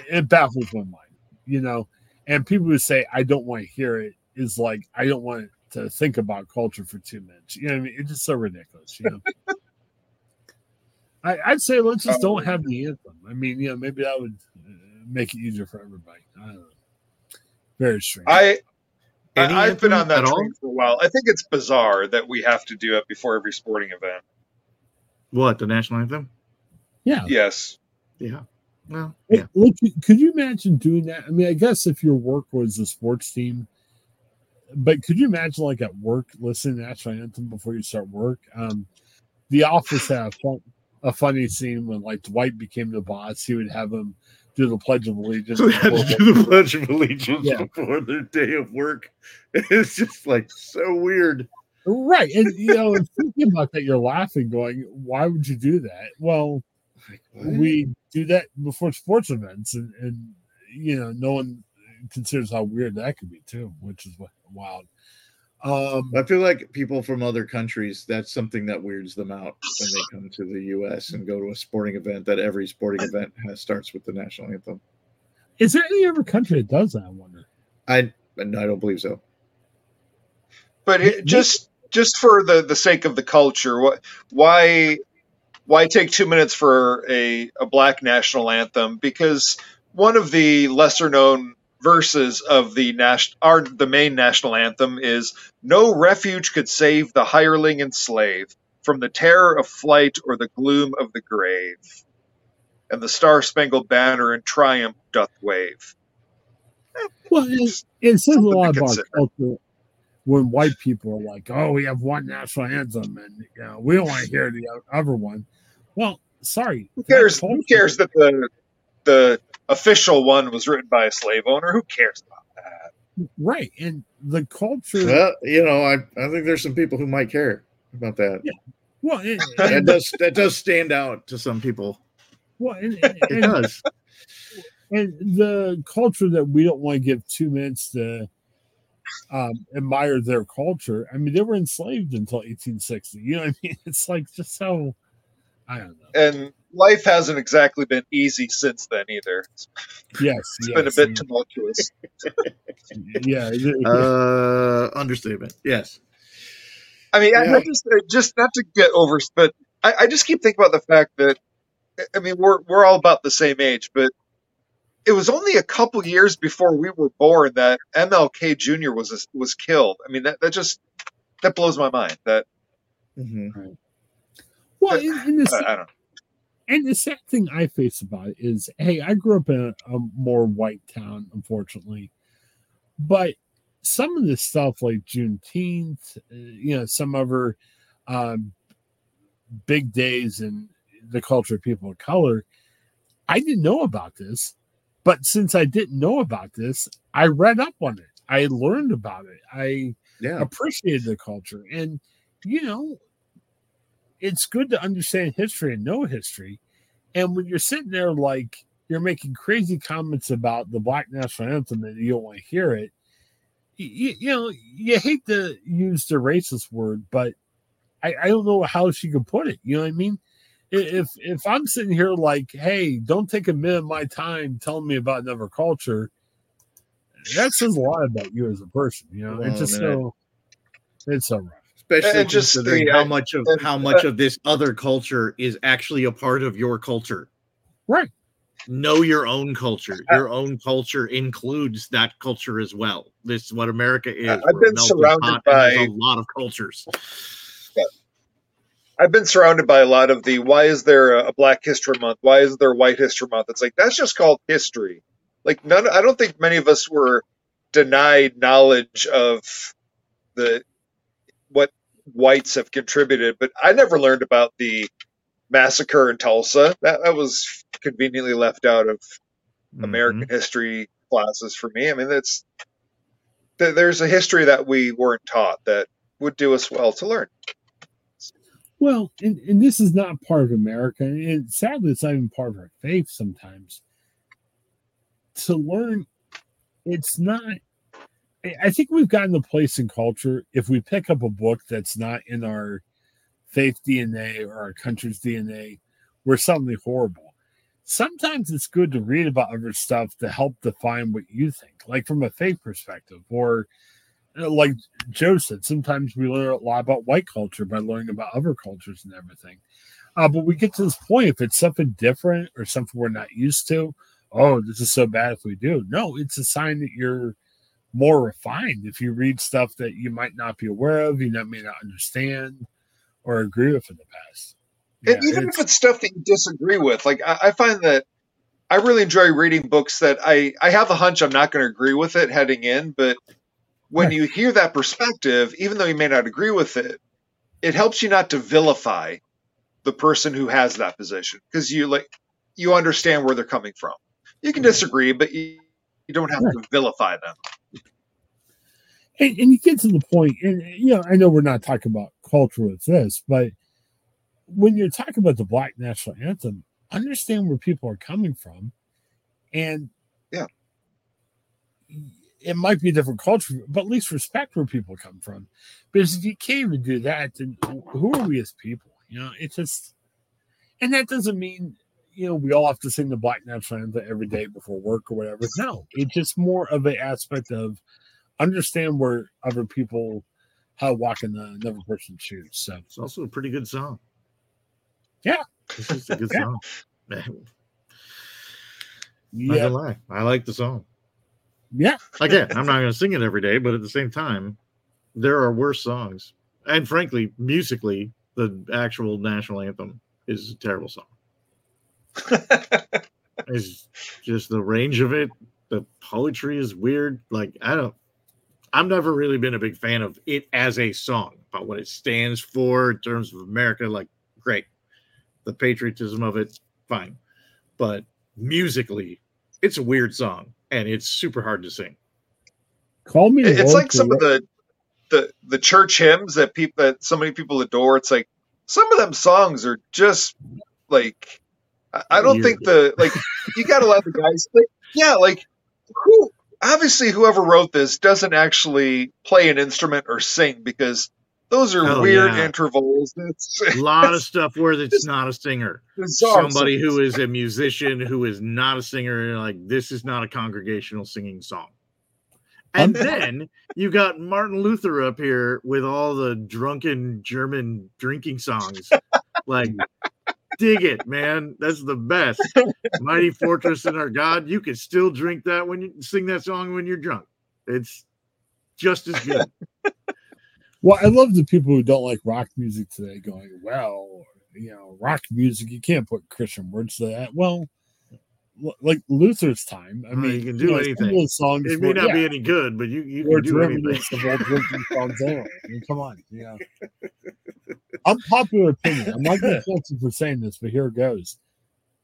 Speaker 1: it baffles my mind, you know. And people who say I don't want to hear it is like I don't want to think about culture for two minutes. You know, what I mean, it's just so ridiculous. You know. I, I'd say let's just don't have the anthem. I mean, you know, maybe that would uh, make it easier for everybody. I don't know. Very strange.
Speaker 2: I,
Speaker 3: Any
Speaker 2: I I've been on that
Speaker 3: at all?
Speaker 2: train for a while. I think it's bizarre that we have to do it before every sporting event.
Speaker 3: What the national anthem?
Speaker 1: yeah.
Speaker 2: Yes.
Speaker 3: Yeah. Well, yeah.
Speaker 1: look, could you imagine doing that? I mean, I guess if your work was a sports team, but could you imagine like at work listening to national anthem before you start work? Um, the Office had a, fun, a funny scene when like Dwight became the boss. He would have him do the Pledge of Allegiance.
Speaker 3: So they had to
Speaker 1: before
Speaker 3: do the Pledge of Allegiance
Speaker 1: Yeah.
Speaker 3: before their day of work. It's just like so weird.
Speaker 1: Right. And you know, thinking about that, you're laughing, going, Why would you do that? Well, we do that before sports events, and, and you know, no one considers how weird that could be too, which is what wild. Um
Speaker 3: I feel like people from other countries, that's something that weirds them out when they come to the US and go to a sporting event that every sporting event has, starts with the national anthem.
Speaker 1: is there any other country that does that? I wonder.
Speaker 3: I no, I don't believe so.
Speaker 2: But it, just just for the the sake of the culture, what why why take two minutes for a a black national anthem? Because one of the lesser known verses of the national our the main national anthem is no refuge could save the hireling and slave from the terror of flight or the gloom of the grave. And the star spangled banner in triumph doth wave.
Speaker 1: Well, it, it says a lot about culture when white people are like, "Oh, we have one national anthem, and you know, we don't want to hear the other one." Well, sorry,
Speaker 2: who cares who cares that the the official one was written by a slave owner who cares about that
Speaker 1: Right, and the culture.
Speaker 3: Well, you know, I, I think there's some people who might care about that.
Speaker 1: well, it,
Speaker 3: That
Speaker 1: and,
Speaker 3: does that does stand out to some people.
Speaker 1: well, and, and,
Speaker 3: It does.
Speaker 1: and the culture that we don't want to give two minutes to um, admire their culture. I mean, they were enslaved until 1860. You know what I mean? It's like just so I don't know.
Speaker 2: and life hasn't exactly been easy since then either Yes, it's
Speaker 1: Yes,
Speaker 2: been a
Speaker 1: yes,
Speaker 2: bit tumultuous
Speaker 1: yeah.
Speaker 3: Uh understatement. Yes.
Speaker 2: i mean I,
Speaker 3: Yeah.
Speaker 2: I just uh, just not to get over but I, I just keep thinking about the fact that i mean we're we're all about the same age but it was only a couple years before we were born that mlk jr was was killed i mean that, that just that blows my mind that
Speaker 3: Mm-hmm.
Speaker 1: well, in, in the
Speaker 2: I, I don't know
Speaker 1: And the sad thing I face about it is, hey, I grew up in a, a more white town, unfortunately, but some of this stuff like Juneteenth, uh, you know, some other um, big days in the culture of people of color, I didn't know about this. But since I didn't know about this, I read up on it. I learned about it. I
Speaker 3: Yeah.
Speaker 1: appreciated the culture and you know it's good to understand history and know history. And when you're sitting there like you're making crazy comments about the Black National Anthem and you don't want to hear it, you, you know, you hate to use the racist word, but I, I don't know how she could put it. You know what I mean? If if I'm sitting here like, hey, don't take a minute of my time telling me about another culture, that says a lot about you as a person. You know, it's just so it's so rough.
Speaker 3: Especially
Speaker 2: And just
Speaker 3: considering
Speaker 2: the-
Speaker 3: how uh, much of
Speaker 2: and-
Speaker 3: how much of this other culture is actually a part of your culture.
Speaker 1: Right.
Speaker 3: Know your own culture. Uh, your own culture includes that culture as well. This is what America is.
Speaker 2: I've been surrounded
Speaker 3: pot and there's
Speaker 2: by-
Speaker 3: a lot of cultures.
Speaker 2: I've been surrounded by a lot of the why is there a Black History Month? Why is there White History Month? It's like that's just called history. Like none, I don't think many of us were denied knowledge of the whites have contributed, but I never learned about the massacre in Tulsa. That that was conveniently left out of mm-hmm. American history classes for me. I mean, that's th- there's a history that we weren't taught that would do us well to learn.
Speaker 1: Well, and, and this is not part of America, and sadly, it's not even part of our faith sometimes. To learn, it's not. I- think we've gotten a place in culture. If we pick up a book that's not in our faith DNA or our country's DNA, we're suddenly horrible. Sometimes it's good to read about other stuff to help define what you think, like from a faith perspective, or uh, like Joe said, sometimes we learn a lot about white culture by learning about other cultures and everything. Uh, but we get to this point, if it's something different or something we're not used to, oh, this is so bad if we do. No, it's a sign that you're more refined if you read stuff that you might not be aware of, you may not understand or agree with in the past.
Speaker 2: And even
Speaker 1: it's-
Speaker 2: if it's stuff that you disagree with, like I, I find that I really enjoy reading books that I I have a hunch I'm not going to agree with it heading in, but when
Speaker 1: Right.
Speaker 2: you hear that perspective, even though you may not agree with it, it helps you not to vilify the person who has that position because you like you understand where they're coming from. You can disagree, but you, you don't have to vilify them.
Speaker 1: And, and you get to the point, and you know, I know we're not talking about culture with this, but when you're talking about the Black National Anthem, understand where people are coming from, and
Speaker 2: Yeah.
Speaker 1: it might be a different culture, but at least respect where people come from. Because if you can't even do that, then who are we as people? You know, it's just, and that doesn't mean you know we all have to sing the Black National Anthem every day before work or whatever. No, it's just more of an aspect of understand where other people how walk in the another person's shoes. So
Speaker 3: It's also a pretty good song.
Speaker 1: Yeah.
Speaker 3: It's just a good
Speaker 1: Yeah.
Speaker 3: song. Man,
Speaker 1: yeah,
Speaker 3: lie. I like the song.
Speaker 1: yeah,
Speaker 3: Again, I'm not gonna sing it every day, but at the same time, there are worse songs. And frankly, musically, the actual national anthem is a terrible song. It's just the range of it. The poetry is weird. Like I don't. I've never really been a big fan of it as a song, but what it stands for in terms of America, like great. The patriotism of it, fine. But musically, it's a weird song and it's super hard to sing.
Speaker 1: call me.
Speaker 2: It's like some of the the the church hymns that people that so many people adore. It's like some of them songs are just like I, I don't think the like you got to let the guys. Like, yeah, like who obviously whoever wrote this doesn't actually play an instrument or sing because those are
Speaker 3: Oh,
Speaker 2: weird
Speaker 3: yeah.
Speaker 2: intervals. It's
Speaker 3: a lot of stuff where it's not a singer. Somebody who is a musician who is not a singer, like this is not a congregational singing song. And um, then you got Martin Luther up here with all the drunken German drinking songs. Like, dig it, man. That's the best. Mighty Fortress in Our God. You can still drink that when you sing that song when you're drunk. It's just as good.
Speaker 1: Well, I love the people who don't like rock music today going, well, you know, rock music, you can't put Christian words to that. Well, l- like Luther's time, I mean,
Speaker 3: you can do
Speaker 1: know,
Speaker 3: anything.
Speaker 1: those songs
Speaker 3: It may
Speaker 1: were-
Speaker 3: not be any good, but you, you
Speaker 1: were
Speaker 3: can do anything.
Speaker 1: derivatives of old drinking songs anyway. I mean, come on, you know. Unpopular opinion. I'm not going to cancel for saying this, but here it goes.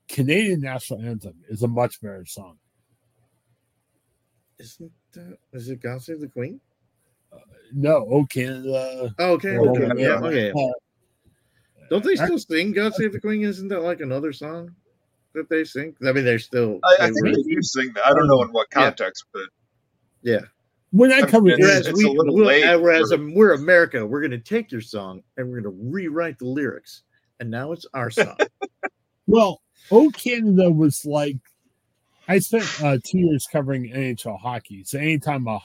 Speaker 1: Canadian national anthem is a much better song.
Speaker 3: Isn't that, is it God Save the Queen?
Speaker 1: No, oh Canada.
Speaker 3: Oh, okay.
Speaker 1: Oh,
Speaker 3: okay.
Speaker 2: yeah,
Speaker 3: Yeah,
Speaker 2: yeah.
Speaker 3: okay.
Speaker 1: Uh,
Speaker 3: Don't they still sing "God Save the Queen"? Isn't that like another song that they sing? I mean, they're still.
Speaker 2: I, I think
Speaker 3: were-
Speaker 2: they do sing that. I don't know in what
Speaker 3: Yeah.
Speaker 2: context, but
Speaker 3: yeah.
Speaker 1: When I
Speaker 2: I
Speaker 1: covered
Speaker 2: mean,
Speaker 3: Whereas
Speaker 2: it's
Speaker 3: we,
Speaker 2: a little
Speaker 3: we're,
Speaker 2: late
Speaker 3: whereas
Speaker 2: for-
Speaker 3: um, we're America, we're going to take your song and we're going to rewrite the lyrics, and now it's our song.
Speaker 1: Well, O Canada was like I spent uh, two years covering NHL hockey. So anytime a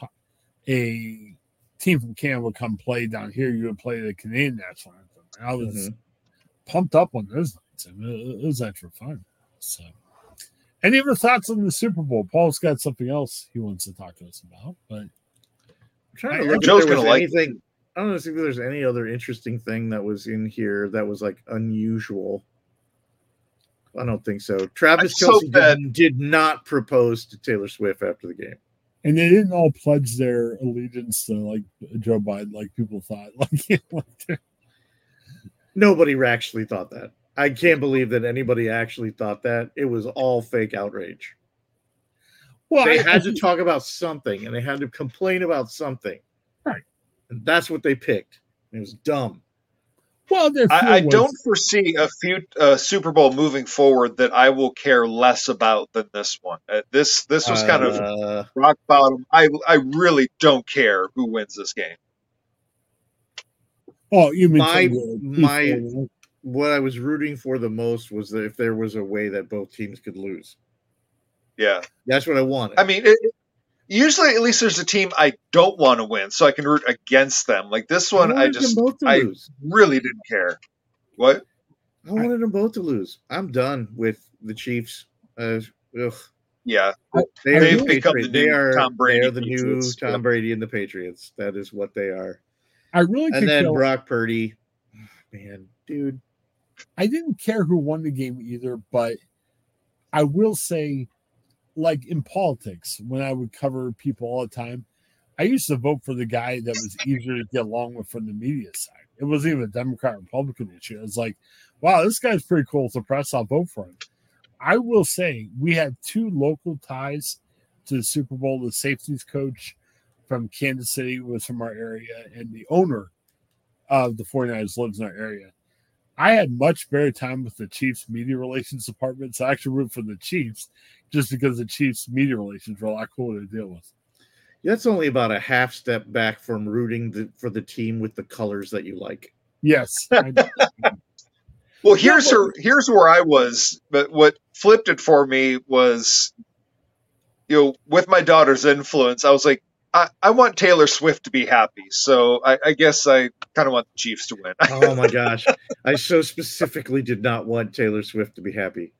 Speaker 1: a team from Canada would come play down here, you would play the Canadian national anthem. I was
Speaker 3: Mhm.
Speaker 1: pumped up on those nights. and it, it was extra fun. So, any other thoughts on the Super Bowl? Paul's got something else he wants to talk to us about, but
Speaker 3: I'm trying to look
Speaker 2: Joe's
Speaker 3: there was
Speaker 2: like
Speaker 3: anything. I don't know if there's any other interesting thing that was in here that was like unusual. I don't think so. Travis
Speaker 2: hope
Speaker 3: Kelce
Speaker 2: that-
Speaker 3: did, did not propose to Taylor Swift after the game.
Speaker 1: and they didn't all pledge their allegiance to like Joe Biden, like people thought. Like
Speaker 3: Nobody actually thought that. I can't believe that anybody actually thought that. It was all fake outrage.
Speaker 1: well,
Speaker 3: They
Speaker 1: I-
Speaker 3: had
Speaker 1: I
Speaker 3: to talk about something and they had to complain about something.
Speaker 1: Right.
Speaker 3: And that's what they picked. It was dumb.
Speaker 1: Well, their
Speaker 2: I, I don't foresee a few uh, Super Bowl moving forward that I will care less about than this one. Uh, this this was kind of
Speaker 3: Uh,
Speaker 2: rock bottom. I I really don't care who wins this game.
Speaker 1: Oh, you mean
Speaker 3: My- my-
Speaker 1: P4,
Speaker 3: what I was rooting for the most was that if there was a way that both teams could lose.
Speaker 2: Yeah,
Speaker 3: That's what I wanted.
Speaker 2: I mean, it, usually at least there's a team I don't want to win, so I can root against them. Like this one, I,
Speaker 3: wanted
Speaker 2: just
Speaker 3: both
Speaker 2: I
Speaker 3: lose.
Speaker 2: really didn't care. What?
Speaker 3: I wanted them both to lose. I'm done with the Chiefs. Uh, ugh.
Speaker 2: Yeah,
Speaker 3: They are
Speaker 1: They've
Speaker 3: the
Speaker 2: become the
Speaker 3: They
Speaker 2: new
Speaker 3: are,
Speaker 2: Tom Brady
Speaker 3: they are the new Tom Brady and the Patriots. That is what they are.
Speaker 1: I really
Speaker 3: And
Speaker 1: could
Speaker 3: then
Speaker 1: care-
Speaker 3: Brock Purdy, man, dude.
Speaker 1: I didn't care who won the game either, but I will say, like in politics, when I would cover people all the time, I used to vote for the guy that was easier to get along with from the media side. It wasn't even a Democrat Republican issue. It was like, wow, this guy's pretty cool to press. I'll vote for him. I will say we had two local ties to the Super Bowl. The safeties coach from Kansas City was from our area, and the owner of the 49ers lives in our area. I had much better time with the Chiefs media relations department. So I actually root for the Chiefs just because the Chiefs media relations were a lot cooler to deal with.
Speaker 3: That's only about a half step back from rooting the, for the team with the colors that you like.
Speaker 1: Yes.
Speaker 2: Well, here's her. Here's where I was, but what flipped it for me was, you know, with my daughter's influence, I was like, I, I want Taylor Swift to be happy, so I, I guess I kind of want the Chiefs to win.
Speaker 3: Oh my gosh. I so specifically did not want Taylor Swift to be happy.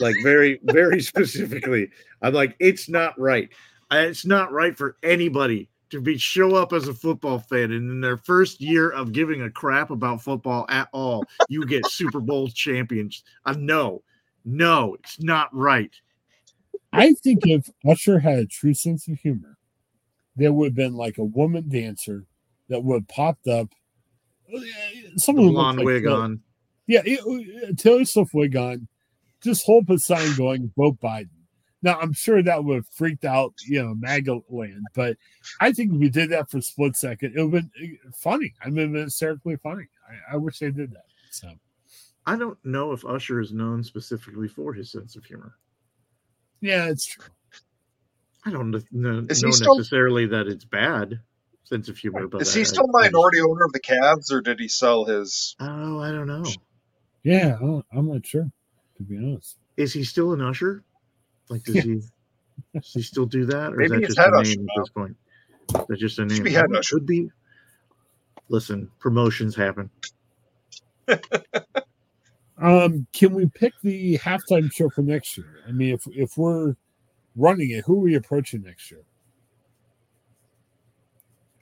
Speaker 3: Like very, very specifically. I'm like, it's not right. It's not right for anybody to be show up as a football fan and in their first year of giving a crap about football at all, you get Super Bowl champions. Uh, no, no, it's not right.
Speaker 1: I think if Usher had a true sense of humor, there would have been like a woman dancer that would have popped up.
Speaker 3: The
Speaker 1: Someone who
Speaker 3: blonde
Speaker 1: like
Speaker 3: wig
Speaker 1: Taylor-
Speaker 3: on.
Speaker 1: Yeah, it, Taylor Swift wig on. Just hold a sign going, vote Biden. Now, I'm sure that would have freaked out, you know, MAGA land, but I think if we did that for a split second, it would have been eh, funny. I mean, hysterically funny. I, I wish they did that. So,
Speaker 3: I don't know if Usher is known specifically for his sense of humor.
Speaker 1: yeah, it's true.
Speaker 3: I don't know, know
Speaker 2: still-
Speaker 3: necessarily that it's bad sense of humor, but
Speaker 2: Is
Speaker 3: I-
Speaker 2: he still
Speaker 3: I- I
Speaker 2: minority owner of the Cavs, or did he sell his?
Speaker 3: Oh, I don't know.
Speaker 1: Yeah, I don't- I'm not sure, to be honest.
Speaker 3: Is he still an usher? Like, does
Speaker 1: Yeah.
Speaker 3: he? Does he still do that, or
Speaker 2: Maybe
Speaker 3: is that just a name
Speaker 2: usher
Speaker 3: at this point? That's just a name.
Speaker 2: be head
Speaker 3: it
Speaker 2: usher.
Speaker 3: Could be. Listen, promotions happen.
Speaker 1: Um, can we pick the halftime show for next year? I mean, if if we're running it, who are we approaching next year?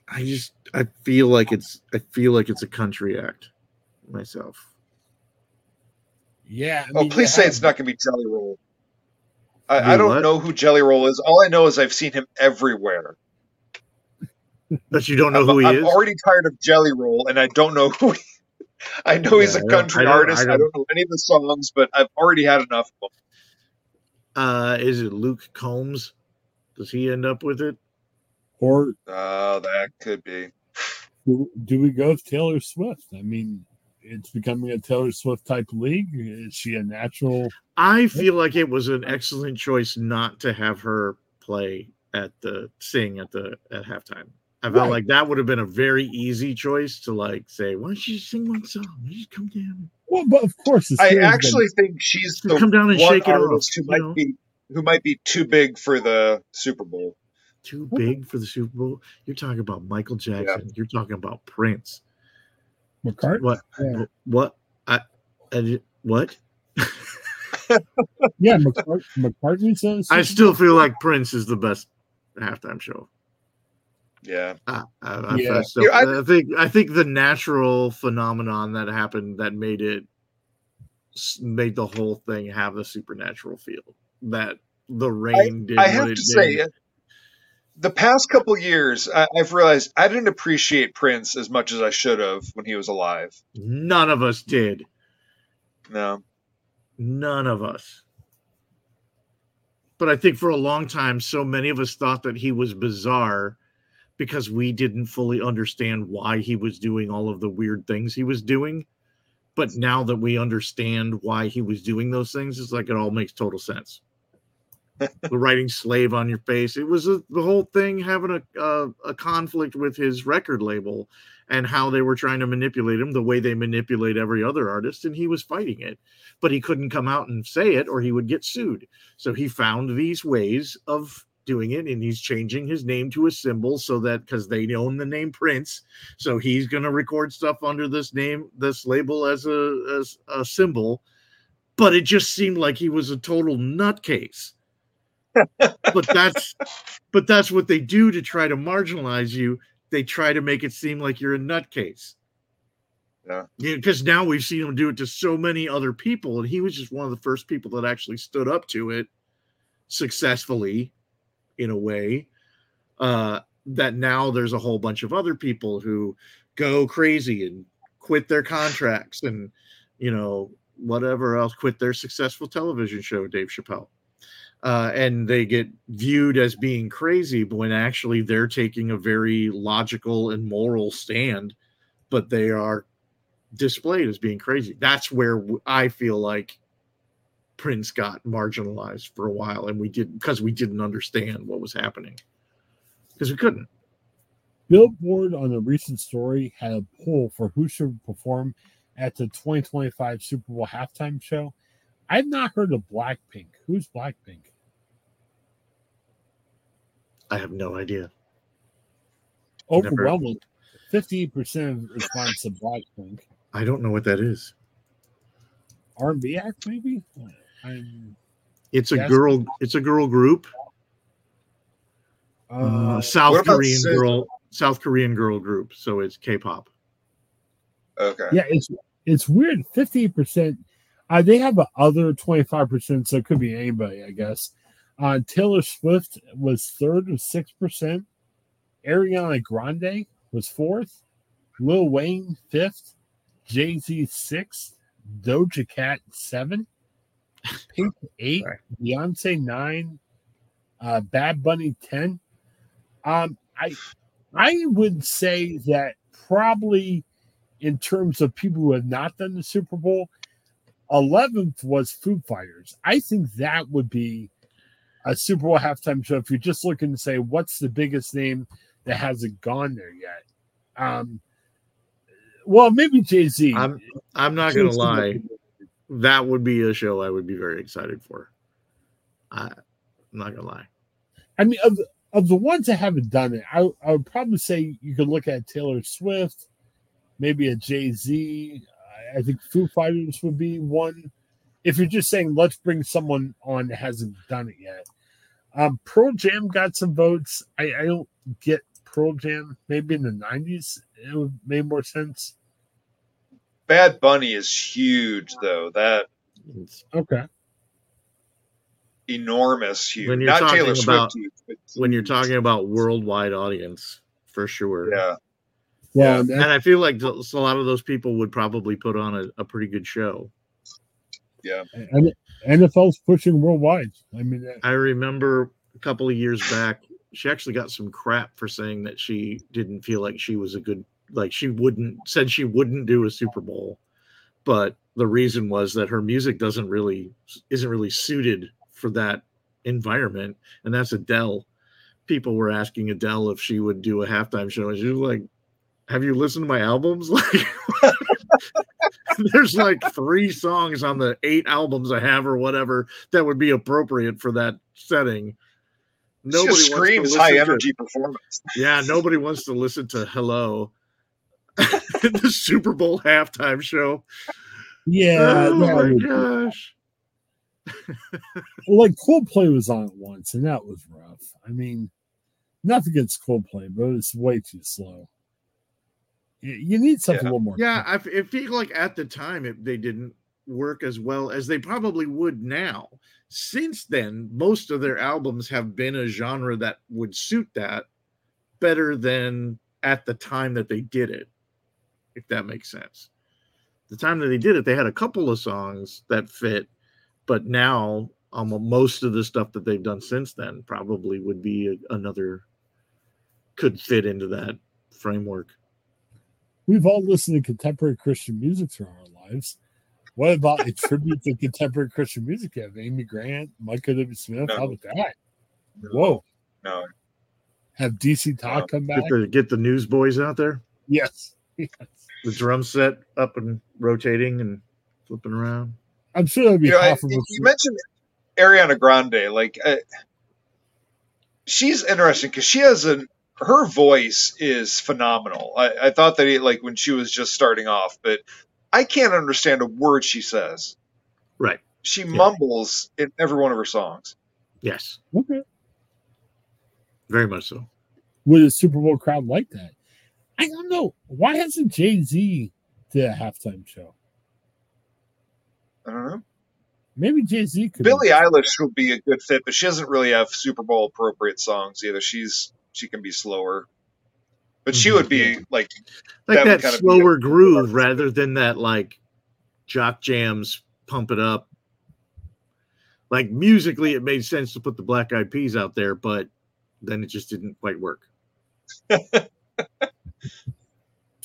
Speaker 3: I just, I feel like it's, I feel like it's a country act myself.
Speaker 1: Yeah. I
Speaker 2: Oh, please say it's not going to be Jelly Roll. I,
Speaker 3: Do
Speaker 2: I don't
Speaker 3: what?
Speaker 2: know who Jelly Roll is. All I know is I've seen him everywhere.
Speaker 3: But you don't know
Speaker 2: I'm,
Speaker 3: who he is.
Speaker 2: I'm already tired of Jelly Roll, and I don't know who. He, I know he's
Speaker 3: Yeah,
Speaker 2: a
Speaker 3: I don't-
Speaker 2: country
Speaker 3: I don't-
Speaker 2: artist.
Speaker 3: I
Speaker 2: I
Speaker 3: don't-
Speaker 2: don't know any of the songs, but I've already had enough of them.
Speaker 3: Uh, is it Luke Combs? Does he end up with it?
Speaker 1: or
Speaker 2: Oh, that could be.
Speaker 1: do, do we go with Taylor Swift? I mean, it's becoming a Taylor Swift type league? Is she a natural?
Speaker 3: I feel like it was an excellent choice not to have her play at the sing at the at halftime. I felt
Speaker 1: Right.
Speaker 3: like that would have been a very easy choice to like say, "Why don't you sing one song? Why don't you just come down,
Speaker 1: Well, but of course,
Speaker 2: I
Speaker 1: still
Speaker 2: actually think she's the
Speaker 3: come down and
Speaker 2: one
Speaker 3: shake it off"?
Speaker 2: artist who
Speaker 3: you
Speaker 2: might
Speaker 3: know?
Speaker 2: be who might be too big for the Super Bowl.
Speaker 3: Too big for the Super Bowl. You're talking about Michael Jackson. You're talking about Prince.
Speaker 1: McCart.
Speaker 3: What?
Speaker 1: Yeah.
Speaker 3: What? I, I what?
Speaker 1: Yeah, McCart- McCartney says.
Speaker 3: I still feel like Prince is the best halftime show.
Speaker 2: Yeah,
Speaker 3: I, I, I,
Speaker 1: Yeah.
Speaker 3: I still-
Speaker 2: Yeah, I-
Speaker 3: I think I think the natural phenomenon that happened that made it made the whole thing have a supernatural feel. That the rain did
Speaker 2: I have
Speaker 3: it
Speaker 2: to say,
Speaker 3: uh,
Speaker 2: the past couple years, I, I've realized I didn't appreciate Prince as much as I should have when he was alive.
Speaker 3: None of us did.
Speaker 2: No,
Speaker 3: None of us. But I think for a long time, so many of us thought that he was bizarre because we didn't fully understand why he was doing all of the weird things he was doing. But now that we understand why he was doing those things, it's like it all makes total sense. the writing slave on your face, it was a, the whole thing having a, a a conflict with his record label and how they were trying to manipulate him the way they manipulate every other artist, and he was fighting it but he couldn't come out and say it or he would get sued. So he found these ways of doing it and he's changing his name to a symbol so that because they own the name Prince, so he's going to record stuff under this name, this label as a as a symbol. But it just seemed like he was a total nutcase. but that's but that's what they do to try to marginalize you. They try to make it seem like you're a nutcase.
Speaker 2: Yeah.
Speaker 3: Because now we've seen him do it to so many other people, and he was just one of the first people that actually stood up to it successfully, in a way. Uh, that now there's a whole bunch of other people who go crazy and quit their contracts and, you know, whatever else, quit their successful television show, Dave Chappelle. Uh, and they get viewed as being crazy when actually they're taking a very logical and moral stand, but they are displayed as being crazy. That's where i feel like Prince got marginalized for a while, and we did because we didn't understand what was happening because we couldn't.
Speaker 1: Billboard on a recent story had a poll for who should perform at the 2025 Super Bowl halftime show. I've not heard of Blackpink. Who's Blackpink?
Speaker 3: I have no idea.
Speaker 1: Overwhelming. 50% of response to Blackpink.
Speaker 3: I don't know what that is.
Speaker 1: R&B act, maybe? I'm,
Speaker 3: It's a
Speaker 1: Yes.
Speaker 3: girl. It's a girl group.
Speaker 1: uh,
Speaker 3: Uh, South Korean
Speaker 2: SZA?
Speaker 3: girl. South Korean girl group. So it's K-pop.
Speaker 2: okay.
Speaker 1: yeah, it's it's weird. 50%. Uh, they have a other 25%, so it could be anybody, I guess. Uh, Taylor Swift was third with 6%. Ariana Grande was fourth. Lil Wayne, fifth. Jay Z, sixth. Doja Cat, seven. Pink, eight.
Speaker 3: Sorry.
Speaker 1: Beyonce, nine. Uh, Bad Bunny, 10. Um, I, I would say that probably in terms of people who have not done the Super Bowl, 11th was Foo Fighters. I think that would be a Super Bowl halftime show if you're just looking to say what's the biggest name that hasn't gone there yet. Um, well, maybe Jay Z.
Speaker 3: I'm. I'm not gonna lie. That would be a show I would be very excited for. I, I'm not gonna lie.
Speaker 1: I mean, of of the ones that haven't done it, I, I would probably say you could look at Taylor Swift, maybe a Jay Z. I think Foo Fighters would be one. If you're just saying let's bring someone on that hasn't done it yet, um, Pearl Jam got some votes. I, I don't get Pearl Jam. Maybe in the '90s it would made more sense.
Speaker 2: Bad Bunny is huge though. That
Speaker 3: It's-
Speaker 1: Okay,
Speaker 2: enormous huge.
Speaker 3: When you're
Speaker 2: Not
Speaker 3: talking
Speaker 2: Taylor
Speaker 3: about-
Speaker 2: Swift huge, but
Speaker 3: when you're talking about worldwide audience, for sure.
Speaker 2: Yeah.
Speaker 1: well,
Speaker 2: Yeah.
Speaker 3: And I feel like a lot of those people would probably put on a, a pretty good show.
Speaker 1: Yeah, and NFL's pushing worldwide. I mean, that,
Speaker 3: I remember a couple of years back, she actually got some crap for saying that she didn't feel like she was a good, like she wouldn't, said she wouldn't do a Super Bowl but the reason was that her music doesn't really isn't really suited for that environment, and that's Adele. People were asking Adele if she would do a halftime show, and she was like, "Have you listened to my albums?" Like, there's like three songs on the eight albums I have, or whatever, that would be appropriate for that setting.
Speaker 2: Nobody screams high energy to, performance.
Speaker 3: Yeah, nobody wants to listen to "Hello," the Super Bowl halftime show.
Speaker 1: Yeah,
Speaker 3: oh my gosh.
Speaker 1: like Coldplay was on it once, and that was rough. I mean, nothing against Coldplay, but it's way too slow. You need something
Speaker 3: yeah.
Speaker 1: a little more.
Speaker 3: Yeah, I, I feel like at the time it, they didn't work as well as they probably would now. Since then, most of their albums have been a genre that would suit that better than at the time that they did it, if that makes sense the time that they did it, they had a couple of songs that fit, but now um, most of the stuff that they've done since then probably would be a, another could fit into that framework.
Speaker 1: We've all listened to contemporary Christian music through our lives. What about a tribute to contemporary Christian music? You have Amy Grant, Michael W. Smith. No. How about that? Whoa.
Speaker 2: No.
Speaker 1: Have DC Talk no. come back?
Speaker 3: Get the, get the newsboys out there?
Speaker 1: Yes. yes
Speaker 3: the drum set up and rotating and flipping around.
Speaker 1: I'm sure that'd be. You, know, I,
Speaker 2: you mentioned Ariana Grande, like uh, she's interesting because she has an her voice is phenomenal. I, I thought that it, like when she was just starting off, but I can't understand a word she says.
Speaker 3: Right.
Speaker 2: She yeah. mumbles in every one of her songs.
Speaker 3: Yes.
Speaker 1: Okay.
Speaker 3: Very much so.
Speaker 1: Would a Super Bowl crowd like that? I don't know. Why hasn't Jay Z did a halftime show?
Speaker 2: I don't know.
Speaker 1: Maybe Jay Z could.
Speaker 2: Billie Eilish would be a good fit, but she doesn't really have Super Bowl appropriate songs either. She's she can be slower, but she mm-hmm. would be like
Speaker 3: like that, that slower groove rather than that like jock jams pump it up. Like musically, it made sense to put the Black Eyed Peas out there, but then it just didn't quite work.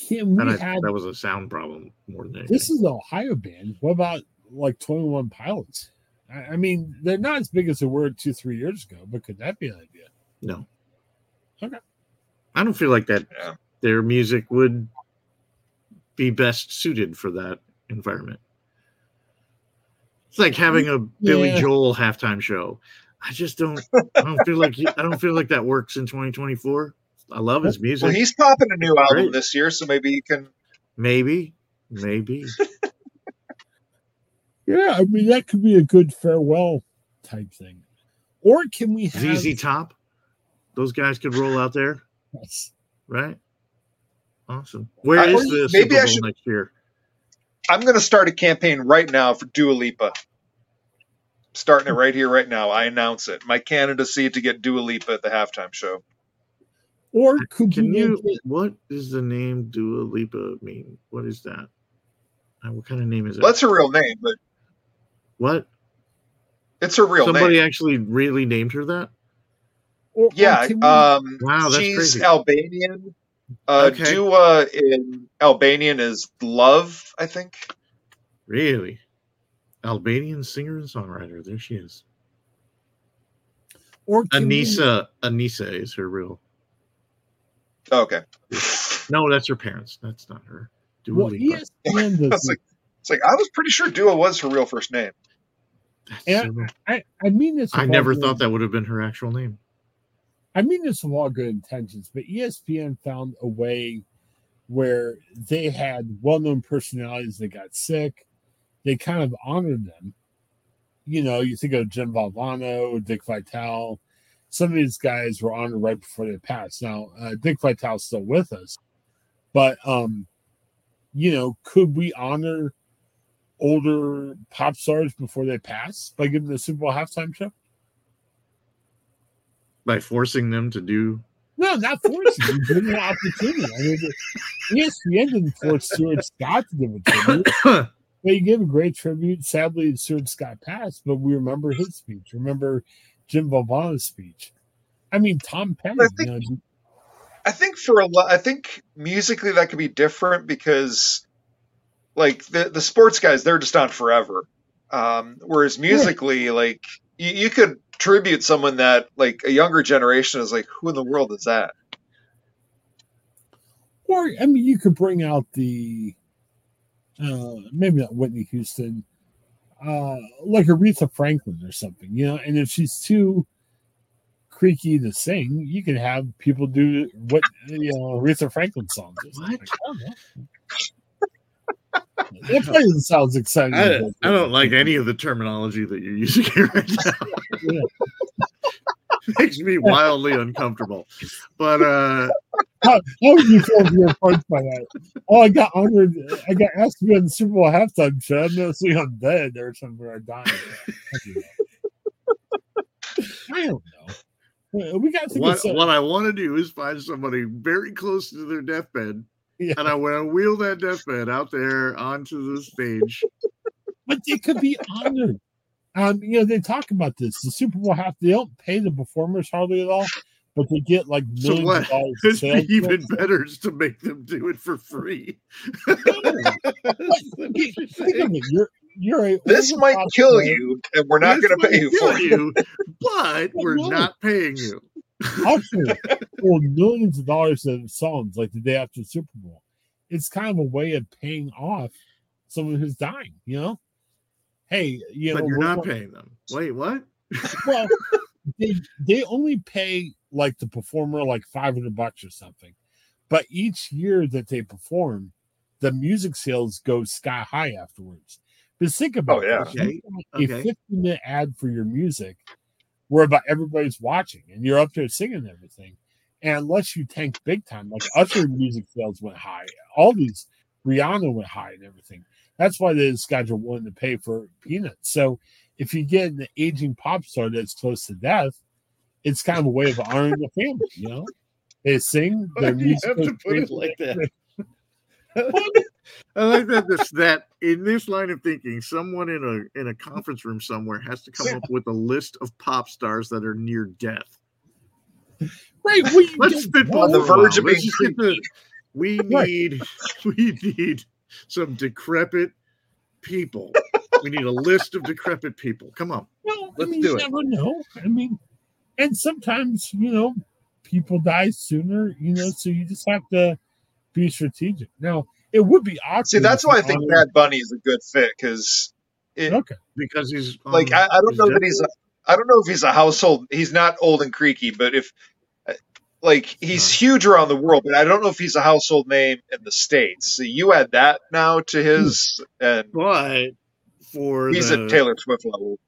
Speaker 1: Can we
Speaker 3: I,
Speaker 1: have,
Speaker 3: that was a sound problem more than anything.
Speaker 1: This is the Ohio band. What about like 21 Pilots? I, I mean, they're not as big as they were two, three years ago, but could that be an idea?
Speaker 3: No.
Speaker 1: Okay.
Speaker 3: I don't feel like that
Speaker 2: yeah.
Speaker 3: their music would be best suited for that environment. It's like having a Billy yeah. Joel halftime show. I just don't I don't feel like I don't feel like that works in 2024. I love his music.
Speaker 2: Well, he's popping a new album Great. this year, so maybe he can.
Speaker 3: Maybe, maybe.
Speaker 1: yeah, I mean that could be a good farewell type thing. Or can we have
Speaker 3: ZZ Top? Those guys could roll out there.
Speaker 1: Yes.
Speaker 3: Right. Awesome. Where I, is the maybe Super Bowl should, next year?
Speaker 2: I'm going to start a campaign right now for Dua Lipa. Starting it right here, right now. I announce it. My candidacy to get Dua Lipa at the halftime show.
Speaker 1: Or could
Speaker 3: Can you? It? What does the name Dua Lipa mean? What is that? Uh, what kind of name is it?
Speaker 2: That's her real name, but
Speaker 3: what?
Speaker 2: It's a real
Speaker 3: Somebody
Speaker 2: name.
Speaker 3: actually really named her that.
Speaker 2: Or, yeah. Or um,
Speaker 3: wow, that's
Speaker 2: she's
Speaker 3: crazy.
Speaker 2: Albanian. Uh, okay. Dua in Albanian is love, I think.
Speaker 3: Really? Albanian singer and songwriter. There she is.
Speaker 1: Or
Speaker 3: Anissa. We... Anissa is her real
Speaker 2: Oh, okay.
Speaker 3: No, that's her parents. That's not her.
Speaker 1: Dua well, ESPN
Speaker 2: it's, like, it's like I was pretty sure Dua was her real first name.
Speaker 1: And so, I, I mean this.
Speaker 3: I never thought that would have been her actual name.
Speaker 1: I mean this with all good intentions, but ESPN found a way where they had well-known personalities that got sick. They kind of honored them. You know, you think of Jim Valvano, Dick Vitale, some of these guys were honored right before they passed. Now, uh, Dick Vitale's still with us, but um, you know, could we honor older pop stars before they pass by giving the Super Bowl halftime show?
Speaker 3: By forcing them to do
Speaker 1: no, not forcing. you give them an opportunity. I mean, ESPN didn't force Stuart Scott to give a tribute. they gave a great tribute. Sadly, Stuart Scott passed, but we remember his speech. Remember Jim Valvano's speech. I mean, Tom Petty. I think, you know,
Speaker 2: I think for a lot, I think musically that could be different because, like the the sports guys, they're just on forever. Um, whereas musically, like you, you could tribute someone that like a younger generation is like, who in the world is that?
Speaker 1: Or I mean, you could bring out the uh maybe not Whitney Houston, uh like Aretha Franklin or something, you know. And if she's too creaky to sing, you can have people do what you know Aretha Franklin songs. or.
Speaker 3: What?
Speaker 1: I. That probably sounds exciting.
Speaker 3: I, I don't like any of the terminology that you're using here right now.
Speaker 1: Yeah.
Speaker 3: Makes me wildly uncomfortable. But uh
Speaker 1: How, how would you feel if you were punched by that? Oh, I got honored. I got asked to be on the Super Bowl halftime show. I'm noticing I'm dead or something or dying. I don't know. We got to
Speaker 3: what, what I want to do is find somebody very close to their deathbed,
Speaker 1: Yeah.
Speaker 3: and I want to wheel that deathbed out there onto the stage.
Speaker 1: but they could be honored. Um, you know, they talk about this. The Super Bowl half they don't pay the performers hardly at all, but they get like
Speaker 3: So what?
Speaker 1: of dollars. in
Speaker 3: It's
Speaker 1: sales
Speaker 3: even
Speaker 1: tax.
Speaker 3: better is to make them do it for free.
Speaker 1: Think. You're you're a
Speaker 2: This might kill
Speaker 1: star.
Speaker 2: you, and we're not going to pay you for
Speaker 3: you, but we're
Speaker 1: No.
Speaker 3: not paying you.
Speaker 1: Usher for millions of dollars of songs like the day after the Super Bowl. It's kind of a way of paying off someone who's dying, you know? Hey, you know,
Speaker 3: but you're not
Speaker 1: going-
Speaker 3: paying them. Wait, what?
Speaker 1: well, they they only pay like the performer like 500 bucks or something. But each year that they perform, the music sales go sky high afterwards. But think oh, about
Speaker 2: Oh, yeah.
Speaker 1: this. You got a
Speaker 3: Okay.
Speaker 1: minute ad for your music where about everybody's watching and you're up there singing and everything. And unless you tank big time, like Usher music sales went high, all these Rihanna went high and everything. That's why these guys are willing to pay for peanuts. So if you get an aging pop star that's close to death, it's kind of a way of honoring the family, you know? They sing, their
Speaker 3: you
Speaker 1: music
Speaker 3: have to put it like that? I like that this that in this line of thinking, someone in a in a conference room somewhere has to come up with a list of pop stars that are near death.
Speaker 1: Right. Well, you
Speaker 3: Let's
Speaker 1: don't
Speaker 3: spitball
Speaker 2: On the
Speaker 1: know.
Speaker 3: for a
Speaker 2: verge of
Speaker 3: while.
Speaker 2: Being
Speaker 3: just get the- we need we need some decrepit people. We need a list of decrepit people. Come on.
Speaker 1: Well,
Speaker 3: Let's
Speaker 1: I mean,
Speaker 3: do
Speaker 1: you
Speaker 3: it.
Speaker 1: never know. I mean, and sometimes you know people die sooner. You know, so you just have to be strategic. Now, it would be awkward.
Speaker 2: See, that's why I think
Speaker 1: honored-
Speaker 2: Bad Bunny is a good fit because, it,
Speaker 1: Okay,
Speaker 3: Because he's
Speaker 2: like,
Speaker 3: on
Speaker 2: I, I don't know that he's, a, I don't know if he's a household. He's not old and creaky, but if, like, he's huge around the world, but I don't know if he's a household name in the states. So you add that now to his, and
Speaker 3: but for
Speaker 2: he's
Speaker 3: the,
Speaker 2: at Taylor Swift level.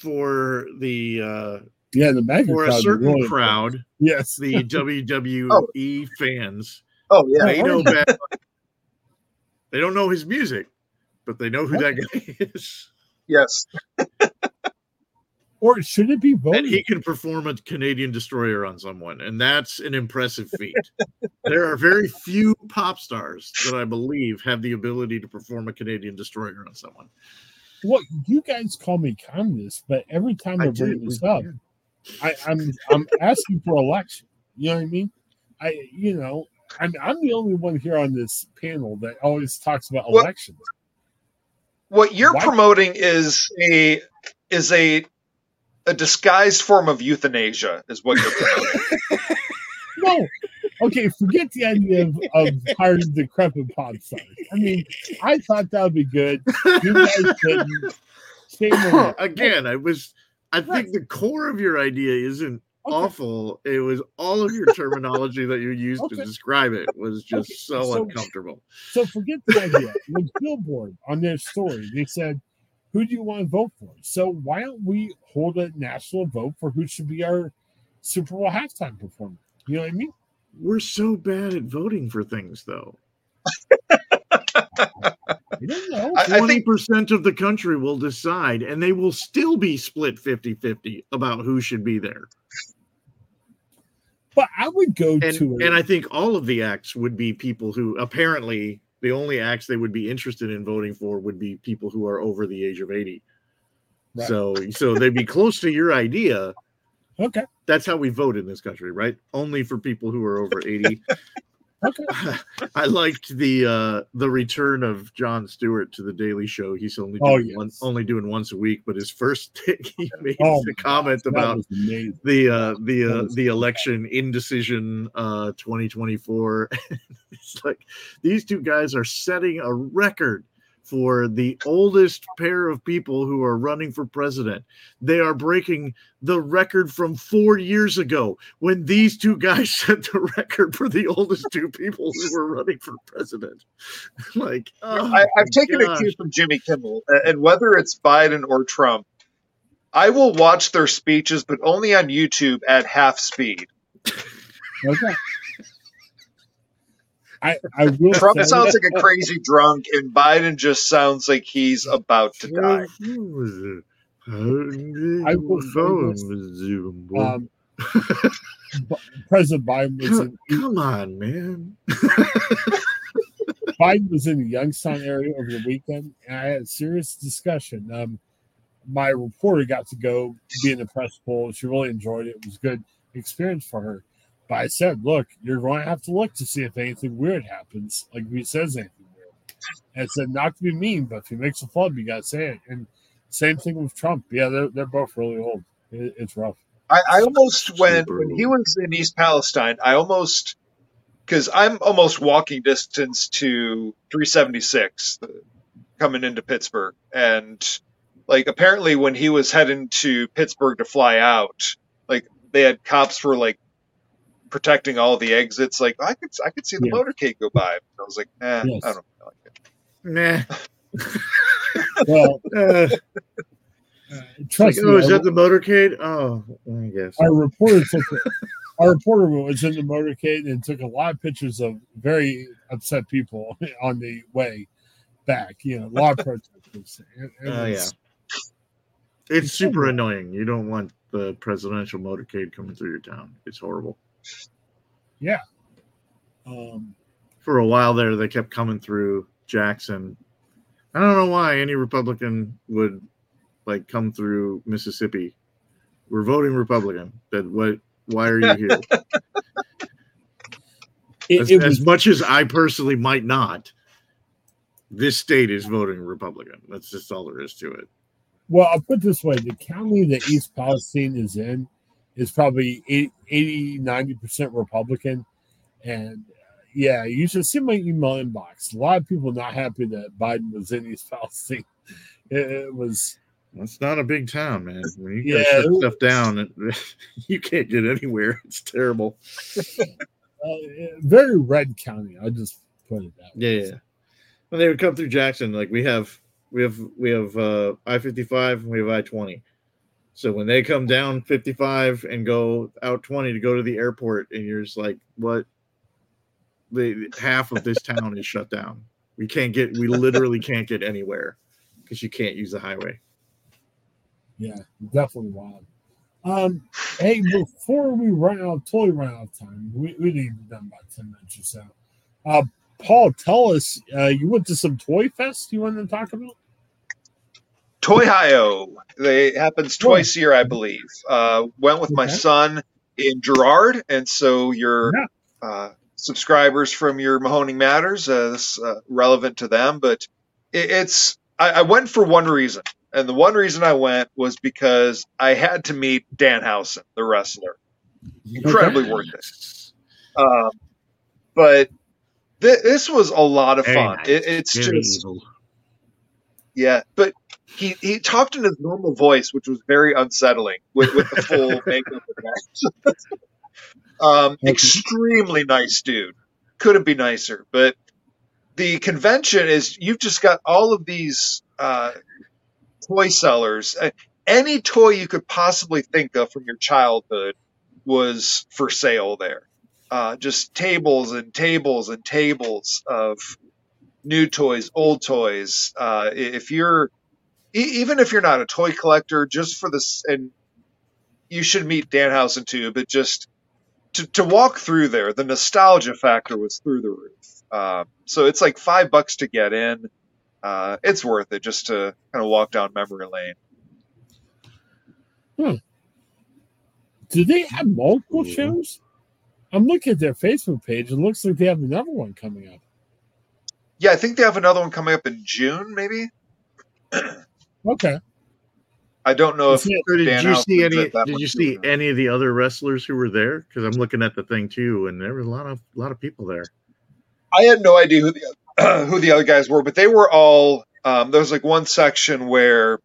Speaker 3: for the uh
Speaker 1: yeah, the mega
Speaker 3: for a certain
Speaker 1: really-
Speaker 3: crowd,
Speaker 1: Yes,
Speaker 3: the WWE
Speaker 2: Oh.
Speaker 3: fans,
Speaker 2: Oh yeah,
Speaker 3: they know Bad They don't know his music, but they know who that guy is.
Speaker 2: yes.
Speaker 1: or should it be
Speaker 3: And
Speaker 1: voted?
Speaker 3: he can perform a Canadian destroyer on someone, and that's an impressive feat. there are very few pop stars that I believe have the ability to perform a Canadian destroyer on someone.
Speaker 1: Well, you guys call me communist, but every time I,
Speaker 3: I
Speaker 1: bring
Speaker 3: do.
Speaker 1: this up, I, I'm I'm asking for election. You know what I mean? I you know I'm I'm the only one here on this panel that always talks about
Speaker 2: Well-
Speaker 1: elections.
Speaker 2: What you're
Speaker 1: Why-
Speaker 2: promoting is a is a a disguised form of euthanasia, is what you're promoting.
Speaker 1: No, okay, forget the idea of, of hiring decrepit pop stars. I mean, I thought that would be good. You guys didn't. Shame.
Speaker 3: Again, I was. I
Speaker 1: Right.
Speaker 3: think the core of your idea isn't
Speaker 1: Okay.
Speaker 3: awful. It was all of your terminology that you used
Speaker 1: Okay.
Speaker 3: to describe it was just
Speaker 1: Okay,
Speaker 3: so,
Speaker 1: so-
Speaker 3: uncomfortable.
Speaker 1: So forget the idea. With Billboard on their story, they said, "Who do you want to vote for?" So why don't we hold a national vote for who should be our Super Bowl halftime performer? You know what I mean?
Speaker 3: We're so bad at voting for things, though.
Speaker 1: I don't know.
Speaker 2: I- I
Speaker 3: Twenty
Speaker 2: think
Speaker 3: percent of the country will decide, and they will still be split 50-50 about who should be there.
Speaker 1: but I would go
Speaker 3: And
Speaker 1: to
Speaker 3: and I think all of the acts would be people who apparently the only acts they would be interested in voting for would be people who are over the age of 80.
Speaker 1: Right.
Speaker 3: So so they'd be close to your idea.
Speaker 1: okay.
Speaker 3: That's how we vote in this country, right? Only for people who are over 80. I liked the uh the return of Jon Stewart to the Daily Show. He's only
Speaker 1: Oh,
Speaker 3: doing
Speaker 1: yes.
Speaker 3: one, only doing once a week, but his first thing he made
Speaker 1: Oh,
Speaker 3: the comment about the uh the uh the election indecision uh 2024 it's like these two guys are setting a record for the oldest pair of people who are running for president they are breaking the record from four years ago when these two guys set the record for the oldest two people who were running for president like oh
Speaker 2: I, I've
Speaker 3: my
Speaker 2: taken a cue from Jimmy Kimmel, and whether it's Biden or Trump, I will watch their speeches, but only on YouTube at half speed.
Speaker 1: Okay. I, I will
Speaker 2: Trump
Speaker 1: say,
Speaker 2: sounds like a crazy drunk, and Biden just sounds like he's about to die.
Speaker 1: I will say um, President Biden was in
Speaker 3: Come on, man.
Speaker 1: Biden was in the Youngstown area over the weekend, and I had a serious discussion. Um, my reporter got to go be in the press pool. She really enjoyed it. It was a good experience for her. But I said, look, you're going to have to look to see if anything weird happens, like if he says anything weird. And I said, not to be mean, but if he makes a flub, you got to say it. And same thing with Trump. Yeah, they're, they're both really old. It, it's rough.
Speaker 2: I, I almost when
Speaker 3: Super
Speaker 2: when he was in East Palestine, I almost because I'm almost walking distance to 376 uh, coming into Pittsburgh, and like apparently when he was heading to Pittsburgh to fly out, like they had cops for like protecting all the exits. Like I could I could see the
Speaker 1: Yeah.
Speaker 2: motorcade go by. I was like, eh,
Speaker 1: Yes.
Speaker 2: I don't feel like it.
Speaker 3: Nah.
Speaker 1: Well,
Speaker 3: Uh,
Speaker 1: uh,
Speaker 3: like,
Speaker 1: trust
Speaker 3: oh, is
Speaker 1: I-
Speaker 3: that the motorcade? Oh, I guess.
Speaker 1: our reporter took our reporter was in the motorcade and took a lot of pictures of very upset people on the way back. You know, a lot of protesters. It- it
Speaker 3: Oh,
Speaker 1: was-
Speaker 3: It's super annoying. You don't want the presidential motorcade coming through your town. It's horrible.
Speaker 1: Um,
Speaker 3: For a while there, they kept coming through Jackson. I don't know why any Republican would like come through Mississippi. We're voting Republican. That what? Why are you here?
Speaker 1: it,
Speaker 3: as,
Speaker 1: it
Speaker 3: as much as I personally might not, this state is voting Republican. That's just all there is to it.
Speaker 1: well. I'll put it this way: the county that East Palestine is in is probably 80, 90 percent Republican, and uh, yeah, you should see my email inbox. A lot of people not happy that Biden was in East Palestine. It, it was
Speaker 3: It's not a big town, man. When you
Speaker 1: Yeah,
Speaker 3: shut stuff down, it, you can't get anywhere. It's terrible.
Speaker 1: uh, very red county. I just put it that way.
Speaker 3: Yeah, yeah. When they would come through Jackson, like we have, we have, we have uh, I fifty five, we have I twenty. So when they come down fifty five and go out twenty to go to the airport, and you're just like, what? The half of this town is shut down. We can't get. We literally can't get anywhere because you can't use the highway.
Speaker 1: Yeah, definitely wild. Um, hey, before we run out, totally run out of time, we, we need to be done about 10 minutes or so. Uh, Paul, tell us, uh, you went to some Toy Fest you wanted to talk about?
Speaker 2: Toy Hio. They happens twice a year, I believe. Uh, went with my
Speaker 1: Okay.
Speaker 2: son in Girard, and so your
Speaker 1: Yeah.
Speaker 2: uh, subscribers from your Mahoning Matters uh, this uh, relevant to them. But it, it's I, I went for one reason, and the one reason I went was because I had to meet Dan Danhausen, the wrestler. Incredibly worth it. Um, but th- this was a lot of
Speaker 3: Very
Speaker 2: fun.
Speaker 3: nice.
Speaker 2: It, it's
Speaker 3: Very
Speaker 2: just
Speaker 3: evil.
Speaker 2: yeah, but he, he talked in his normal voice, which was very unsettling with, with the full makeup um, extremely nice dude. Couldn't be nicer. But the convention is you've just got all of these uh, toy sellers. Uh, Any toy you could possibly think of from your childhood was for sale there. Uh, just tables and tables and tables of new toys, old toys. Uh, if you're even if you're not a toy collector, just for this, and you should meet Danhausen too. But just to to walk through there, the nostalgia factor was through the roof. Um, so it's like five bucks to get in. Uh, it's worth it just to kind of walk down memory lane.
Speaker 1: Do they have multiple
Speaker 3: Mhm.
Speaker 1: shows? I'm looking at their Facebook page. It looks like they have another one coming up.
Speaker 2: Yeah, I think they have another one coming up in June, maybe.
Speaker 1: Okay.
Speaker 2: I don't know if
Speaker 1: it-
Speaker 3: So did
Speaker 2: Dan
Speaker 3: you
Speaker 2: House
Speaker 3: see any? Did you see
Speaker 2: or
Speaker 3: any of the other wrestlers who were there? Because I'm looking at the thing too, and there was a lot of a lot of people there.
Speaker 2: I had no idea who the who the other guys were, but they were all. Um, there was like one section where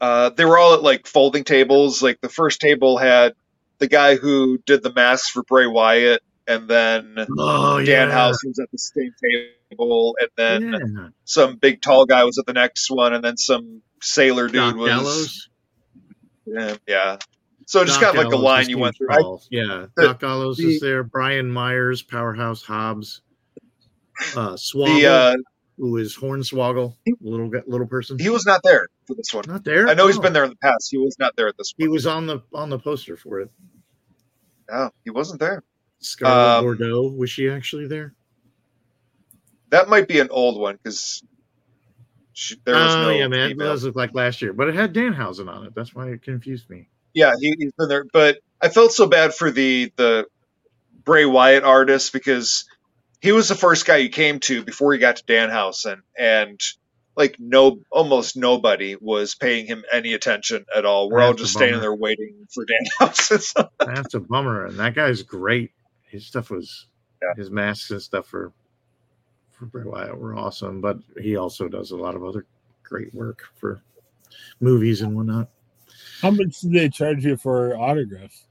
Speaker 2: uh, they were all at like folding tables. Like the first table had the guy who did the mask for Bray Wyatt, and then
Speaker 3: Oh
Speaker 2: Dan
Speaker 3: yeah.
Speaker 2: House was at the same table, and then
Speaker 3: yeah.
Speaker 2: some big tall guy was at the next one, and then some sailor dude
Speaker 3: Doc
Speaker 2: was.
Speaker 3: Gallows.
Speaker 2: Yeah, yeah. So just
Speaker 3: Doc
Speaker 2: kind of like a
Speaker 3: Gallows
Speaker 2: line you went through. I,
Speaker 3: yeah,
Speaker 2: the-
Speaker 3: Doc Gallows
Speaker 2: the-
Speaker 3: is there. Brian Myers, Powerhouse Hobbs, uh,
Speaker 2: the
Speaker 3: Swoggle,
Speaker 2: uh,
Speaker 3: who is Hornswoggle, little little person.
Speaker 2: he was not there for this one.
Speaker 3: not there.
Speaker 2: I know he's
Speaker 3: Oh.
Speaker 2: been there in the past. He was not there at this
Speaker 3: He was on the on the poster for it.
Speaker 2: No, he wasn't there.
Speaker 3: Scarlett
Speaker 2: Um,
Speaker 3: Bordeaux was she actually there?
Speaker 2: That might be an old one because there was
Speaker 3: oh
Speaker 2: no
Speaker 3: yeah, man, it
Speaker 2: female.
Speaker 3: does look like last year, but it had Danhausen on it. That's why it confused me.
Speaker 2: Yeah, he, he's been there. But I felt so bad for the the Bray Wyatt artist because he was the first guy you came to before he got to Danhausen, and like no, almost nobody was paying him any attention at all. We're all
Speaker 3: That's a
Speaker 2: just standing there waiting for Danhausen.
Speaker 3: That's a bummer, and that guy's great. His stuff was,
Speaker 2: Yeah.
Speaker 3: his masks and stuff for Bray Wyatt were awesome, but he also does a lot of other great work for movies and whatnot.
Speaker 1: How much do they charge you for autographs?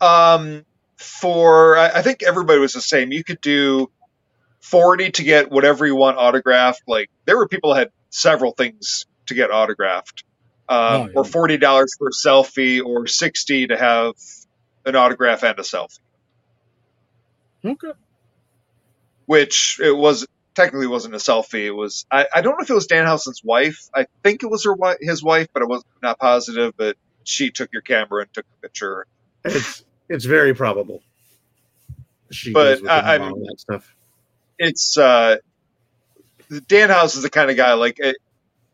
Speaker 2: um, for I, I think everybody was the same. You could do forty to get whatever you want autographed. Like there were people that had several things to get autographed, um,
Speaker 1: Oh, yeah.
Speaker 2: or forty dollars for a selfie, or sixty to have an autograph and a selfie.
Speaker 1: Okay.
Speaker 2: Which it was technically wasn't a selfie. It was I, I don't know if it was Danhausen's wife. I think it was her his wife, but I was not positive. But she took your camera and took a picture.
Speaker 3: It's it's very probable. She
Speaker 2: But, I- I'm-
Speaker 3: all that stuff.
Speaker 2: it's uh Danhausen is the kind of guy like it,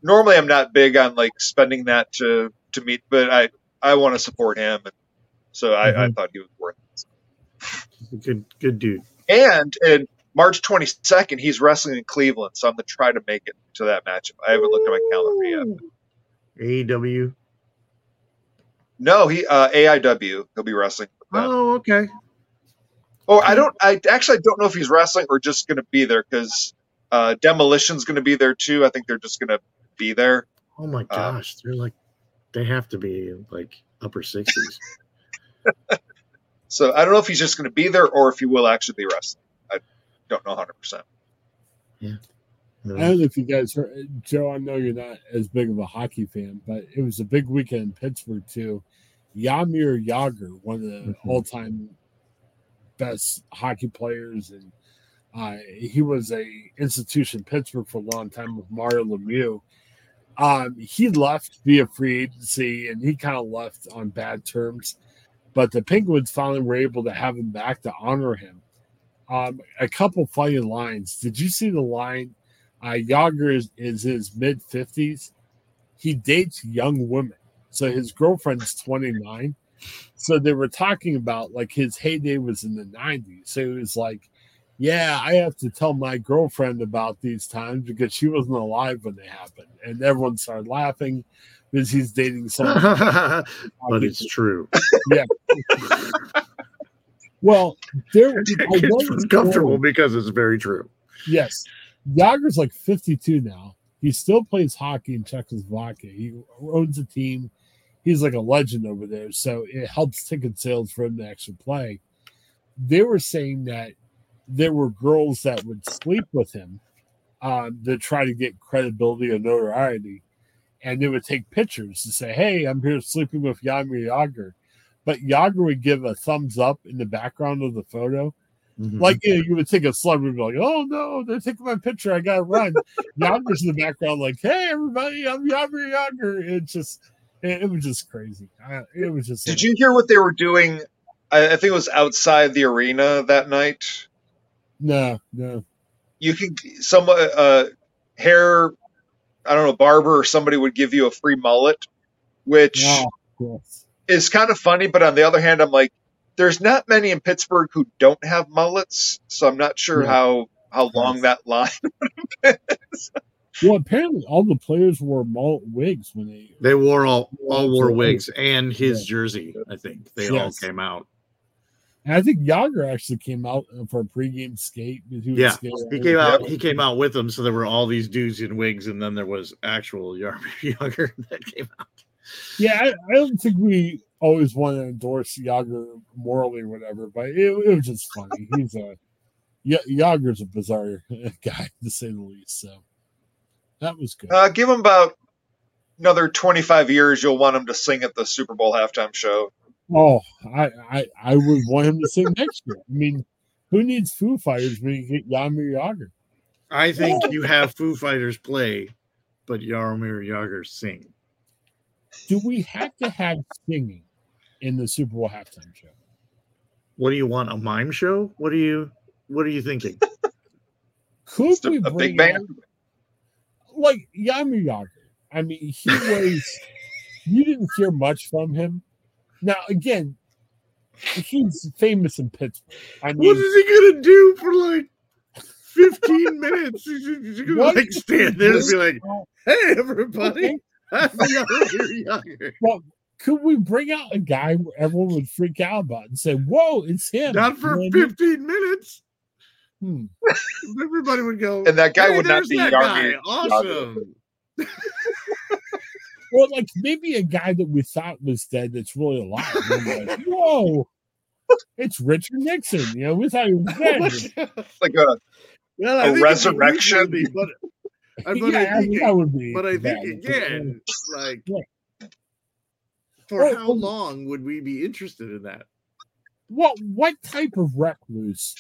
Speaker 2: normally I'm not big on like spending that to to meet, but I I want to support him, and so I, I thought he was worth it.
Speaker 3: Good good dude.
Speaker 2: And in March 22nd, he's wrestling in Cleveland, so I'm gonna try to make it to that matchup. I haven't looked at my calendar yet.
Speaker 3: AEW.
Speaker 2: No, he uh, AIW. He'll be wrestling.
Speaker 3: Oh, okay.
Speaker 2: Oh, I don't. I actually don't know if he's wrestling or just going to be there because uh, Demolition's going to be there too. I think they're just going to be there.
Speaker 3: Oh my
Speaker 2: Uh,
Speaker 3: gosh, they're like they have to be like upper sixties.
Speaker 2: So I don't know if he's just going to be there or if he will actually be wrestling. I don't know 100. percent Yeah.
Speaker 1: I don't know if you guys heard, Joe. I know you're not as big of a hockey fan, but it was a big weekend in Pittsburgh too. Jaromir Jagr, one of the
Speaker 3: Mhm.
Speaker 1: all-time best hockey players, and uh, he was a institution in Pittsburgh for a long time with Mario Lemieux. Um, he left via free agency, and he kind of left on bad terms. But the Penguins finally were able to have him back to honor him. Um, a couple funny lines. Did you see the line? Uh, Jagr is, is his mid 50s. He dates young women. So his girlfriend's 29. So they were talking about like his heyday was in the 90s. So he was like, Yeah, I have to tell my girlfriend about these times because she wasn't alive when they happened. And everyone started laughing because he's dating someone.
Speaker 3: but it's true.
Speaker 1: well, there was
Speaker 3: uncomfortable because it's very true.
Speaker 1: Yes. Jagr's like 52 now. He still plays hockey in Czechoslovakia. He owns a team. He's like a legend over there. So it helps ticket sales for him to actually play. They were saying that there were girls that would sleep with him um, to try to get credibility or notoriety. And they would take pictures to say, hey, I'm here sleeping with Jaromir Jagr. But Jagr would give a thumbs up in the background of the photo
Speaker 3: Mhm.
Speaker 1: like you, know, you would think a celebrity would be like, "Oh no, they're taking my picture. I gotta run." Jagr's in the background, like, "Hey everybody, I'm Jagr Jagr." It just, it, it was just crazy. I, it was just.
Speaker 2: Did you hear what they were doing? I, I think it was outside the arena that night.
Speaker 1: No, no.
Speaker 2: You can some uh, uh, hair. I don't know, barber or somebody would give you a free mullet, which
Speaker 1: Oh, yes.
Speaker 2: Is kind of funny. But on the other hand, I'm like, there's not many in Pittsburgh who don't have mullets, so I'm not sure
Speaker 1: Yeah.
Speaker 2: how how long that line.
Speaker 1: Well, apparently all the players wore mullet wigs when they.
Speaker 3: They wore all all wore wigs and his
Speaker 1: Yeah.
Speaker 3: jersey. I think they all came out.
Speaker 1: And I think Jagr actually came out for a pregame skate. he was
Speaker 3: Yeah,
Speaker 1: skating
Speaker 3: He came out. He came out with them, so there were all these dudes in wigs, and then there was actual Jaromir Jagr that came out.
Speaker 1: Yeah, I, I don't think we always want to endorse Jagr morally or whatever, but it, it was just funny. He's a Ya- Jagr's a bizarre guy to say the least. So that was good.
Speaker 2: Uh, give him about another 25 years, you'll want him to sing at the Super Bowl halftime show.
Speaker 1: Oh, I, I I would want him to sing next year. I mean, who needs Foo Fighters when you get Jaromir Jagr?
Speaker 3: I think you have Foo Fighters play, but Jaromir Jagr sing.
Speaker 1: Do we have to have singing in the Super Bowl halftime show?
Speaker 3: What do you want? A mime show? What are you? What are you thinking?
Speaker 1: Could
Speaker 2: Just a,
Speaker 1: we
Speaker 2: a
Speaker 1: bring
Speaker 2: big band.
Speaker 1: like Jaromir Jagr? I mean, he was. you didn't hear much from him. Now, again, he's famous in Pittsburgh. I
Speaker 3: What
Speaker 1: mean,
Speaker 3: is he gonna do for like fifteen minutes? He's he's gonna
Speaker 1: What?
Speaker 3: like stand there and be like, "Hey, everybody,
Speaker 1: okay,
Speaker 3: I'm Jaromir
Speaker 1: could we bring out a guy where everyone would freak out about and say, "Whoa, it's him"?
Speaker 3: Not for
Speaker 1: You know what I mean?
Speaker 3: fifteen minutes.
Speaker 1: Hmm.
Speaker 3: Everybody would go.
Speaker 2: And that guy
Speaker 3: "Hey,
Speaker 2: would not be
Speaker 3: that
Speaker 2: Jaromir
Speaker 3: guy. Awesome.
Speaker 1: Or like maybe a guy that we thought was dead that's really alive. Like, Whoa, it's Richard Nixon. You know, we thought he was dead.
Speaker 2: Like a
Speaker 3: well,
Speaker 2: A
Speaker 3: I think
Speaker 2: resurrection?
Speaker 3: Be, but, I- but
Speaker 1: yeah,
Speaker 3: I think,
Speaker 1: that would be.
Speaker 3: but I
Speaker 1: bad.
Speaker 3: think again, like,
Speaker 1: Yeah.
Speaker 3: for
Speaker 1: Oh,
Speaker 3: how
Speaker 1: oh.
Speaker 3: long would we be interested in that?
Speaker 1: what what type of recluse?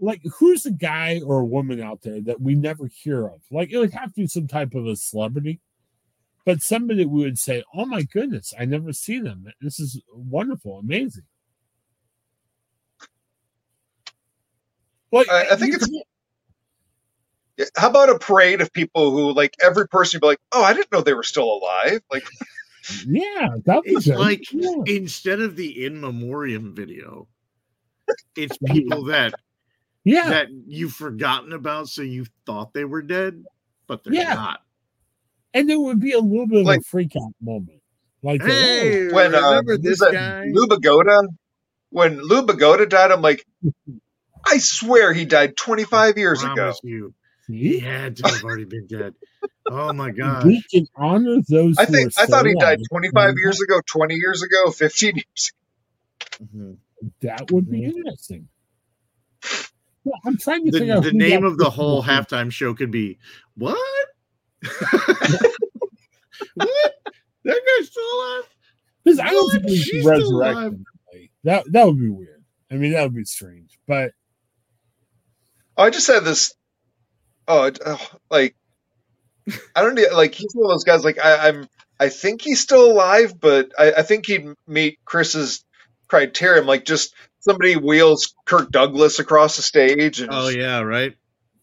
Speaker 1: Like, who's the guy or a woman out there that we never hear of? Like, it would have to be some type of a celebrity, but somebody we would say, "Oh my goodness, I never see them. This is wonderful, amazing." Like,
Speaker 2: I- I think it's-
Speaker 1: can't-
Speaker 2: Yeah, How about a parade of people who, like, every person would be like, "Oh, I didn't know they were still alive." Like,
Speaker 1: Yeah, that would be
Speaker 3: It's
Speaker 1: good.
Speaker 3: like
Speaker 1: Yeah.
Speaker 3: instead of the in memoriam video, it's people that
Speaker 1: yeah.
Speaker 3: that you've forgotten about, so you thought they were dead, but they're
Speaker 1: Yeah.
Speaker 3: not.
Speaker 1: and there would be a little bit of
Speaker 2: Like-
Speaker 1: a freak out moment. Like, oh,
Speaker 3: Hey,
Speaker 2: when uh,
Speaker 3: remember
Speaker 2: who's
Speaker 3: this guy?
Speaker 2: Lou Bagoda, when Lou Bagoda died, I'm like, I swear he died 25 years ago.
Speaker 3: You, he had to have already been dead. Oh my god!
Speaker 1: we can honor those.
Speaker 2: I think
Speaker 1: are
Speaker 2: I thought he died 25 years ago, 20 years ago, 15 years.
Speaker 3: Mhm.
Speaker 1: That would be interesting. Well, I'm trying to
Speaker 3: The,
Speaker 1: figure out
Speaker 3: the name of the whole
Speaker 1: movie.
Speaker 3: halftime show could be what? what? That guy's still alive?
Speaker 1: Because I don't think we
Speaker 3: She's
Speaker 1: can
Speaker 3: still
Speaker 1: resurrect
Speaker 3: alive.
Speaker 1: him. Like, That that would be weird. I mean, that would be strange. But
Speaker 2: Oh, I just had this. Oh, it- oh, like I don't know, like he's one of those guys. Like I, I'm, I think he's still alive, but I, I think he'd meet Chris's criterion. Like just somebody wheels Kirk Douglas across the stage, and
Speaker 3: Oh yeah, right.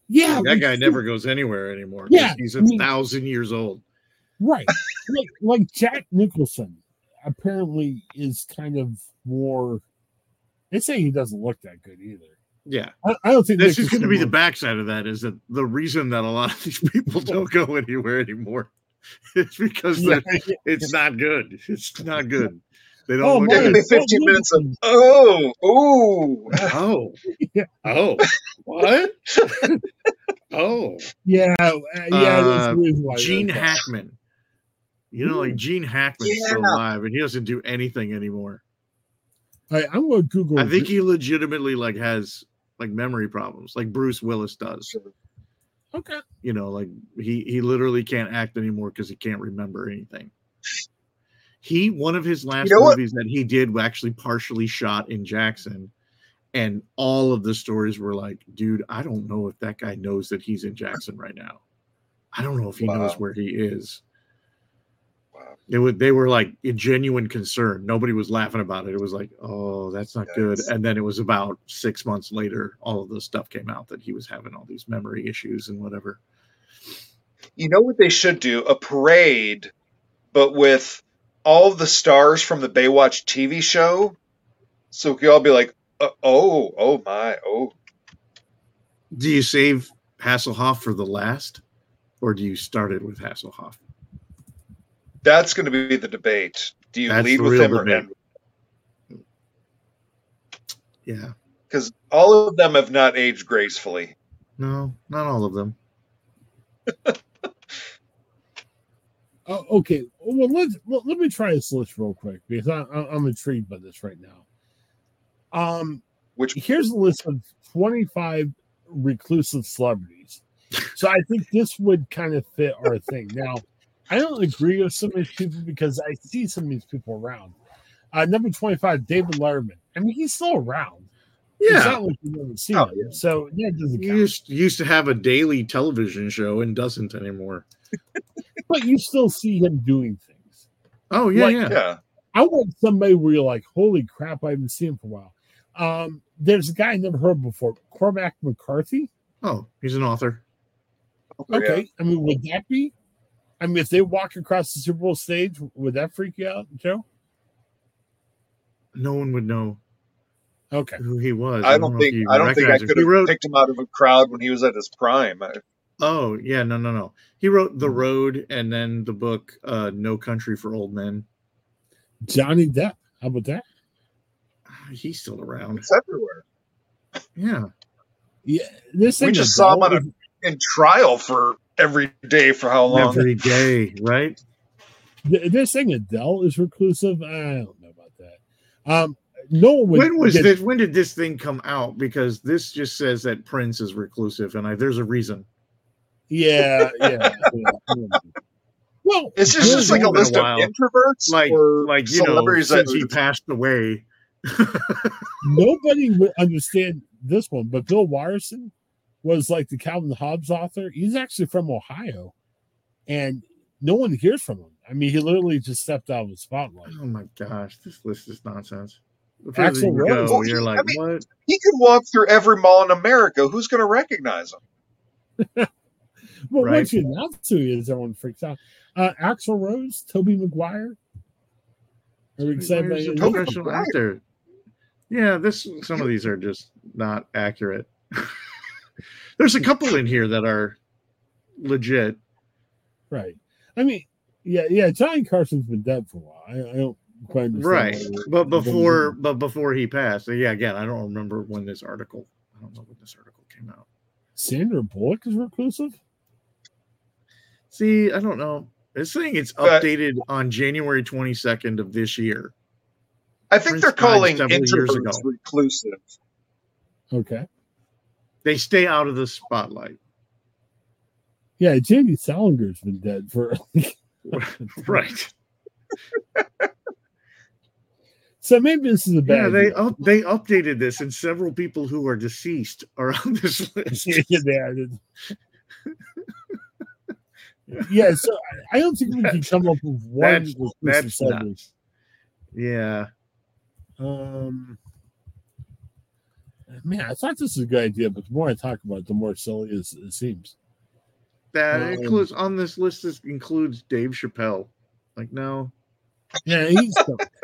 Speaker 1: yeah,
Speaker 3: That guy
Speaker 1: should-
Speaker 3: never goes anywhere anymore.
Speaker 1: Yeah,
Speaker 3: he's a
Speaker 1: I mean-
Speaker 3: thousand years old.
Speaker 1: right. like, like Jack Nicholson apparently is kind of more. They say he doesn't look that good either.
Speaker 3: Yeah,
Speaker 1: I, I don't think
Speaker 3: this is going to be the backside of that. Is that the reason that a lot of these people don't go anywhere anymore? It's because
Speaker 1: Yeah,
Speaker 3: it's not good. It's not good. They
Speaker 1: Oh,
Speaker 3: don't
Speaker 2: Yeah,
Speaker 3: look
Speaker 2: give
Speaker 1: man.
Speaker 2: me
Speaker 3: good.
Speaker 2: 15 minutes of oh, oh,
Speaker 3: Oh,
Speaker 1: Yeah.
Speaker 3: oh, what? oh,
Speaker 1: Yeah, uh, yeah.
Speaker 3: Uh,
Speaker 1: the reason why
Speaker 3: Gene
Speaker 1: that's-
Speaker 3: Hackman. You know, like Gene Hackman's still alive, and he doesn't do anything anymore.
Speaker 1: All right, I'm going to Google.
Speaker 3: I think he legitimately like has like memory problems, like Bruce Willis does.
Speaker 1: okay.
Speaker 3: You know, like he he literally can't act anymore because he can't remember anything. He one of his last
Speaker 2: You know what?
Speaker 3: movies that he did actually partially shot in Jackson, and all of the stories were like, "Dude, I don't know if that guy knows that he's in Jackson right now. I don't know if he knows where he is." They would they were like in genuine concern. Nobody was laughing about it. It was like, oh, that's not good. And then it was about six months later, all of the stuff came out that he was having all these memory issues and whatever.
Speaker 2: You know what they should do? A parade, but with all the stars from the Baywatch TV show, So we could all be like, uh, oh, oh my, oh.
Speaker 3: Do you save Hasselhoff for the last, or do you start it with Hasselhoff?
Speaker 2: That's going to be the debate. Do you
Speaker 3: That's
Speaker 2: lead with
Speaker 3: real
Speaker 2: him or end?
Speaker 3: Yeah.
Speaker 2: Because all of them have not aged gracefully.
Speaker 3: No, not all of them.
Speaker 1: Uh, okay, well let's let, let me try this list real quick because I, I, I'm intrigued by this right now. Um,
Speaker 2: Which
Speaker 1: here's a list of 25 reclusive celebrities. So I think this would kind of fit our thing. Now, I don't agree with some of these people because I see some of these people around. Uh, number 25, David Letterman. I mean, he's still around. It's
Speaker 3: Yeah.
Speaker 1: not like you haven't seen
Speaker 2: Oh,
Speaker 1: him. So that doesn't
Speaker 3: He
Speaker 1: count.
Speaker 3: used, used to have a daily television show and doesn't anymore.
Speaker 1: But you still see him doing things.
Speaker 3: Oh, yeah,
Speaker 1: Like-
Speaker 3: yeah.
Speaker 2: yeah,
Speaker 1: I want somebody where you're like, holy crap, I haven't seen him for a while. Um, there's a guy I never heard before, Cormac McCarthy.
Speaker 3: Oh, he's an author.
Speaker 1: Okay, I mean, would that be? I mean, if they walk across the Super Bowl stage, would that freak you out, Joe?
Speaker 3: No one would know
Speaker 1: Okay,
Speaker 3: who he was.
Speaker 2: I don't
Speaker 3: know if
Speaker 2: think I don't think I could have
Speaker 3: wrote.
Speaker 2: picked him out of a crowd when he was at his prime. I,
Speaker 3: Oh, yeah, no, no, no. He wrote
Speaker 2: Hmm.
Speaker 3: The Road and then the book uh, No Country for Old Men.
Speaker 1: Johnny Depp. How about that?
Speaker 3: He's still around.
Speaker 2: it's everywhere.
Speaker 3: Yeah.
Speaker 1: Yeah, this
Speaker 2: We just saw him
Speaker 1: all-
Speaker 2: on In trial for every day for how long?
Speaker 3: Every day, right?
Speaker 1: this thing Adele is reclusive. I don't know about that. Um, no one would.
Speaker 3: when was
Speaker 1: get-
Speaker 3: this? When did this thing come out? Because this just says that Prince is reclusive, and I, there's a reason.
Speaker 1: Yeah, yeah. yeah. Well,
Speaker 2: this
Speaker 3: It's
Speaker 2: just just like a
Speaker 3: been a
Speaker 2: list of introverts
Speaker 3: Like,
Speaker 2: or
Speaker 3: like you know,
Speaker 2: celebrities that
Speaker 3: since he passed away.
Speaker 1: nobody would understand this one, but Bill Watterson was like the Calvin Hobbes author. He's actually from Ohio, and no one hears from him. I mean, he literally just stepped out of the spotlight.
Speaker 3: oh my gosh, this list is nonsense. The further
Speaker 1: Axl
Speaker 3: you
Speaker 1: Rose.
Speaker 3: go,
Speaker 2: Well,
Speaker 3: you're
Speaker 2: he-
Speaker 3: like,
Speaker 2: I mean-
Speaker 3: what?
Speaker 2: he could walk through every mall in America. Who's going to recognize him?
Speaker 1: Well,
Speaker 3: Right.
Speaker 1: once you announce who he is, everyone freaks out. Uh, Axl Rose, Tobey Maguire. Are we excited about
Speaker 3: Where's the
Speaker 1: it?
Speaker 2: Tobey
Speaker 3: professional actor? Yeah, this some of these are just not accurate. There's a couple in here that are legit.
Speaker 1: Right. I mean, yeah, yeah. Johnny Carson's been dead for a while. I, I don't quite understand.
Speaker 3: Right. But before but before he passed. Yeah, again, I don't remember when this article I don't know when this article came out.
Speaker 1: that. Sandra Bullock is reclusive.
Speaker 3: See, I don't know. It's saying it's
Speaker 2: But-
Speaker 3: updated on January 22nd of this year.
Speaker 2: I think
Speaker 3: Prince
Speaker 2: they're calling
Speaker 3: several years
Speaker 2: introverts reclusive.
Speaker 1: Okay.
Speaker 3: They stay out of the spotlight.
Speaker 1: Yeah, J.D. Salinger's been dead for.
Speaker 3: right.
Speaker 1: so maybe this is a bad.
Speaker 3: Yeah,
Speaker 1: they
Speaker 3: up, they updated this, and several people who are deceased are on this list.
Speaker 1: yeah, yeah, so I- don't think we can come up with one
Speaker 3: That's-
Speaker 1: reclusive
Speaker 3: that's. Yeah,
Speaker 1: Um, man, I thought this was a good idea, but the more I talk about it, the more silly it, it seems.
Speaker 3: that
Speaker 1: Um,
Speaker 3: includes on this list. This includes Dave Chappelle. Like, no,
Speaker 1: Yeah, he's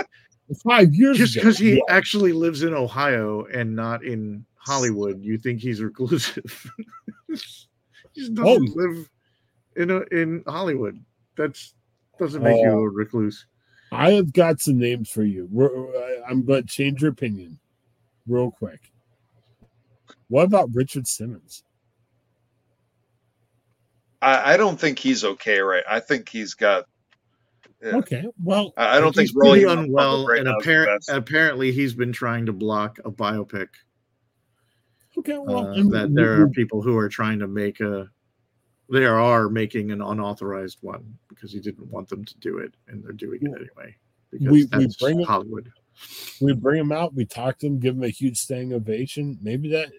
Speaker 1: five years
Speaker 3: just because he
Speaker 1: yeah.
Speaker 3: actually lives in Ohio and not in Hollywood, you think he's reclusive. he just doesn't
Speaker 1: Oh.
Speaker 3: live in a, in Hollywood. That's doesn't make you
Speaker 1: Oh.
Speaker 3: a recluse.
Speaker 1: I have got some names for you. We're, I'm going to change your opinion real quick. What about Richard Simmons?
Speaker 2: I, I don't think he's okay, right? I think he's got. Yeah.
Speaker 1: Okay, well,
Speaker 2: I I don't think
Speaker 3: he's
Speaker 2: rolling
Speaker 3: pretty
Speaker 2: him in
Speaker 3: unwell,
Speaker 2: right
Speaker 3: and
Speaker 2: now is the
Speaker 3: apparent, apparently he's been trying to block a biopic.
Speaker 1: okay, well,
Speaker 3: uh,
Speaker 1: and
Speaker 3: that there are people who are trying to make a they are making an unauthorized one because he didn't want them to do it and they're doing it anyway because
Speaker 1: We- we bring
Speaker 3: hollywood
Speaker 1: we bring him out, we talk to him, give him a huge standing ovation. Maybe that,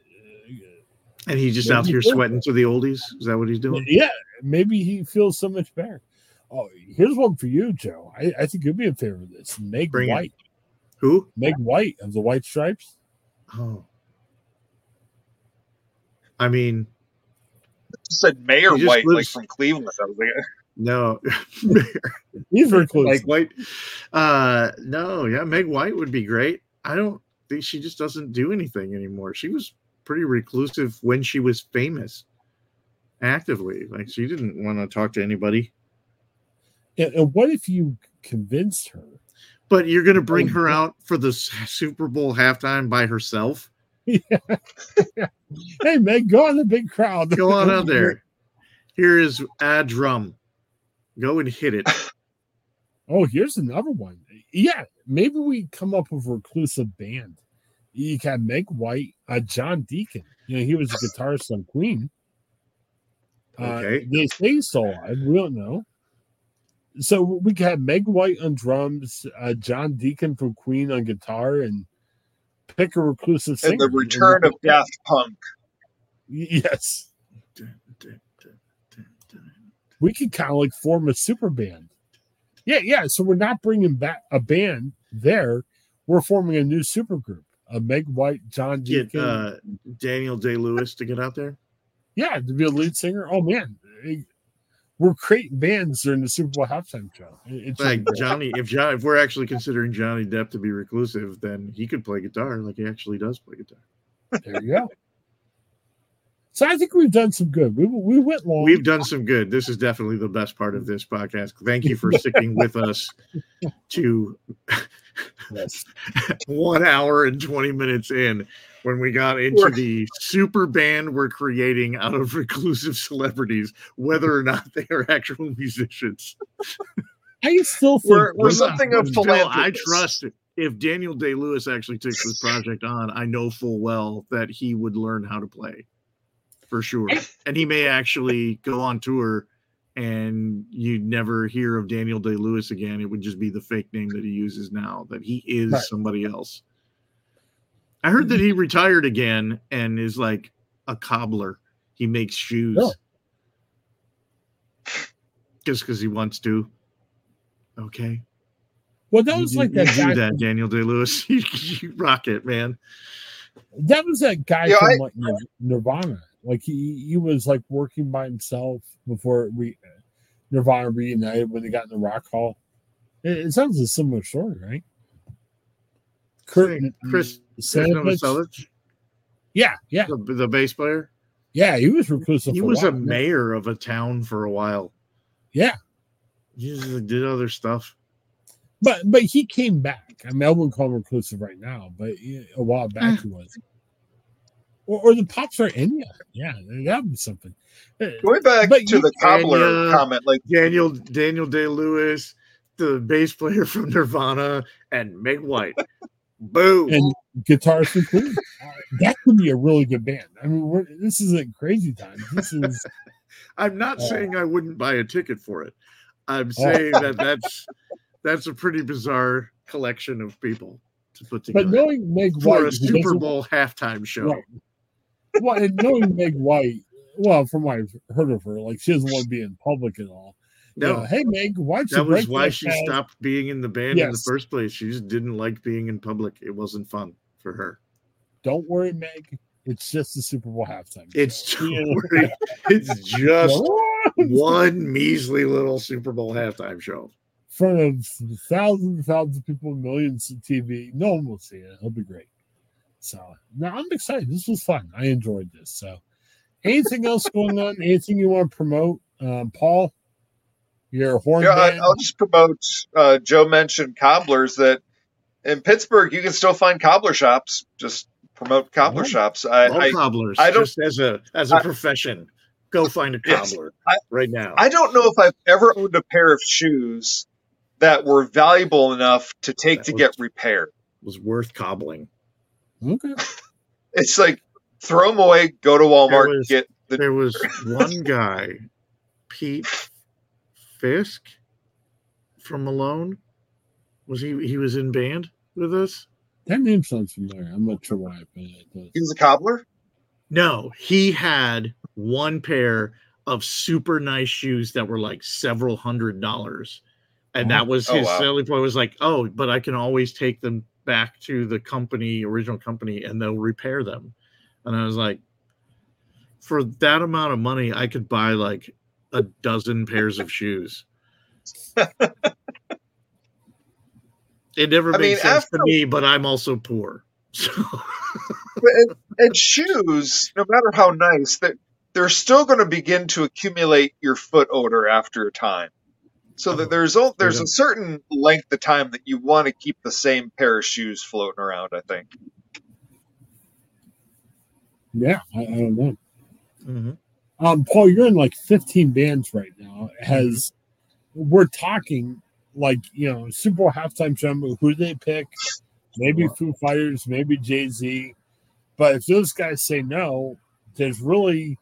Speaker 3: and he's just
Speaker 1: Maybe
Speaker 3: out here
Speaker 1: did.
Speaker 3: sweating to the oldies is that what he's doing
Speaker 1: yeah, maybe he feels so much better. Oh, here's one for you, Joe. I, I think you'd be in favor of this. Meg
Speaker 3: Bring it.
Speaker 1: White,
Speaker 3: who
Speaker 1: Meg White of the White Stripes.
Speaker 3: oh i mean
Speaker 2: said Mayor
Speaker 3: He just
Speaker 2: White, like from Cleveland. I was like,
Speaker 3: no
Speaker 1: He's very close.
Speaker 3: like white uh no yeah meg white would be great i don't think she just doesn't do anything anymore. She was pretty reclusive when she was famous, actively. Like she didn't want to talk to anybody.
Speaker 1: And, and what if you convinced her?
Speaker 3: But you're going to bring oh, her out for the Super Bowl halftime by herself.
Speaker 1: hey, Meg, go on the big crowd.
Speaker 3: Go on out there. Here is a drum. Go and hit it.
Speaker 1: Oh, here's another one. Yeah, maybe we come up with a reclusive band. You can Meg White, uh, John Deacon. You know, he was a guitarist on Queen. Uh,
Speaker 3: Okay.
Speaker 1: They say so. I don't know. So we could have Meg White on drums, uh, John Deacon from Queen on guitar, and pick a reclusive singer.
Speaker 2: And the return of Daft Punk.
Speaker 1: Yes. we could kind of like form a super band. Yeah, yeah. So we're not bringing back a band there. We're forming a new super group. A Meg White, John
Speaker 3: Get uh, Daniel Day Lewis to get out there.
Speaker 1: yeah, to be a lead singer. Oh man, It- we're creating bands during the Super Bowl halftime show. It's
Speaker 3: Like Johnny, if John, if we're actually considering Johnny Depp to be reclusive, then he could play guitar, like he actually does play guitar.
Speaker 1: there you go. So I think we've done some good. We we went long.
Speaker 3: We've done some good. This is definitely the best part of this podcast. Thank you for sticking with us to
Speaker 1: Yes.
Speaker 3: one hour and 20 minutes in when we got into
Speaker 2: We're-
Speaker 3: the super band we're creating out of reclusive celebrities, whether or not they are actual musicians.
Speaker 1: I still think
Speaker 2: We're, we're something of
Speaker 3: Until I
Speaker 2: philanthropy.
Speaker 3: trust if Daniel Day Lewis actually takes this project on, I know full well that he would learn how to play for sure. And he may actually go on tour and you'd never hear of Daniel Day Lewis again. It would just be the fake name that he uses now, that he is
Speaker 1: Right.
Speaker 3: somebody else. I heard that he retired again and is like a cobbler. He makes shoes
Speaker 1: Oh.
Speaker 3: just because he wants to. Okay.
Speaker 1: Well, that was
Speaker 3: do-
Speaker 1: like
Speaker 3: you
Speaker 1: that
Speaker 3: do
Speaker 1: guy.
Speaker 3: that,
Speaker 1: From,
Speaker 3: Daniel Day Lewis. you, you rock it, man.
Speaker 1: that was that guy
Speaker 2: Yeah,
Speaker 1: from
Speaker 2: I-
Speaker 1: like Nirvana. Like he he was like working by himself before we Nirvana reunited when they got in the Rock Hall. It, it sounds a similar story, right? Kurt
Speaker 3: Say, Chris Chris
Speaker 1: Yeah, yeah,
Speaker 3: the, the bass player.
Speaker 1: yeah. He was reclusive.
Speaker 3: He
Speaker 1: for
Speaker 3: was a
Speaker 1: while.
Speaker 3: mayor of a town for a while.
Speaker 1: Yeah,
Speaker 3: He just did other stuff.
Speaker 1: but but he came back. I mean, I wouldn't call him reclusive right now, but a while back mm. he was. Or, or the pops are Enya. Yeah, that would be something. Uh,
Speaker 2: Going back
Speaker 1: But
Speaker 2: to
Speaker 1: you-
Speaker 2: the cobbler
Speaker 3: And, uh,
Speaker 2: comment, like
Speaker 3: Daniel Daniel Day Lewis, the bass player from Nirvana, and Meg White. Boom.
Speaker 1: and guitars from Queen. Uh, that could be a really good band. I mean, we're, this isn't crazy time. This is
Speaker 3: I'm not
Speaker 1: Oh.
Speaker 3: saying I wouldn't buy a ticket for it. I'm saying that that's that's a pretty bizarre collection of people to put together
Speaker 1: but knowing Meg White
Speaker 3: for
Speaker 1: a
Speaker 3: Super Bowl halftime show.
Speaker 1: Right. Well, and knowing Meg White, well, from what I've heard of her, like she doesn't want to be in public at all.
Speaker 3: No,
Speaker 1: hey Meg, why
Speaker 3: that was why she
Speaker 1: pad?
Speaker 3: stopped being in the band in the first place. She just didn't like being in public. It wasn't fun for her.
Speaker 1: Don't worry, Meg. It's just the Super Bowl halftime.
Speaker 3: It's
Speaker 1: show. Yeah.
Speaker 3: it's just one measly little Super Bowl halftime show.
Speaker 1: front of thousands and thousands of people, millions of TV. No one will see it. It'll be great. So now I'm excited. This was fun. I enjoyed this. So anything else going on? Anything you want to promote? Um, Paul, your horn
Speaker 2: Yeah, I,
Speaker 1: band?
Speaker 2: I'll just promote. Uh, Joe mentioned cobblers that in Pittsburgh you can still find cobbler shops. Just promote cobbler
Speaker 1: Oh.
Speaker 2: shops. I,
Speaker 3: All
Speaker 2: I
Speaker 3: cobblers,
Speaker 2: I don't-
Speaker 3: just as a as a
Speaker 2: I-
Speaker 3: profession. Go find a cobbler
Speaker 2: I-
Speaker 3: right now.
Speaker 2: I don't know if I've ever owned a pair of shoes that were valuable enough to take
Speaker 3: That
Speaker 2: to
Speaker 3: was-
Speaker 2: get repaired.
Speaker 3: was worth cobbling.
Speaker 1: Okay.
Speaker 2: It's like throw them away, go to Walmart,
Speaker 3: was-
Speaker 2: get the
Speaker 3: There was one guy, Pete Fisk from Malone. Was he he was in band with us?
Speaker 1: That name sounds familiar. I'm not sure why, but it does.
Speaker 2: he was a cobbler.
Speaker 3: No, he had one pair of super nice shoes that were like several hundred dollars. And that oh. was
Speaker 2: Oh,
Speaker 3: his
Speaker 2: wow.
Speaker 3: selling point was like, oh, but I can always take them back to the company, original company, and they'll repair them. And I was like, for that amount of money, I could buy like a dozen pairs of shoes. it never
Speaker 2: I
Speaker 3: made
Speaker 2: mean,
Speaker 3: sense
Speaker 2: after-
Speaker 3: to me, but I'm also poor. So
Speaker 2: and, and shoes, no matter how nice, that they're still going to begin to accumulate your foot odor after a time. So that there's a, there's a certain length of time that you want to keep the same pair of shoes floating around. I think.
Speaker 1: Yeah, I, I don't know.
Speaker 3: Mhm.
Speaker 1: Um, Paul, you're in like 15 bands right now. Has we're talking like you know Super Bowl halftime show? Who they pick? Maybe Foo Fighters, maybe Jay Z. But if those guys say no, there's really,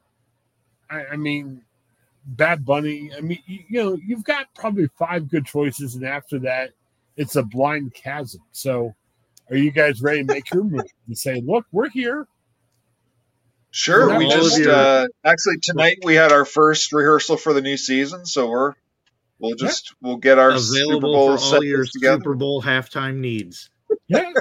Speaker 1: I, I mean, Bad Bunny. I mean, you, you know, you've got probably five good choices, and after that, it's a blind chasm. So, are you guys ready to make your move and say, "Look, we're here"?
Speaker 2: Sure, we
Speaker 1: all of
Speaker 2: just
Speaker 3: your-
Speaker 2: uh, actually tonight we had our first rehearsal for the new season, so we're we'll just we'll get our Super
Speaker 3: available
Speaker 2: Bowl
Speaker 3: for all
Speaker 2: set
Speaker 3: your
Speaker 2: list together.
Speaker 3: Super Bowl halftime needs.
Speaker 1: Yeah.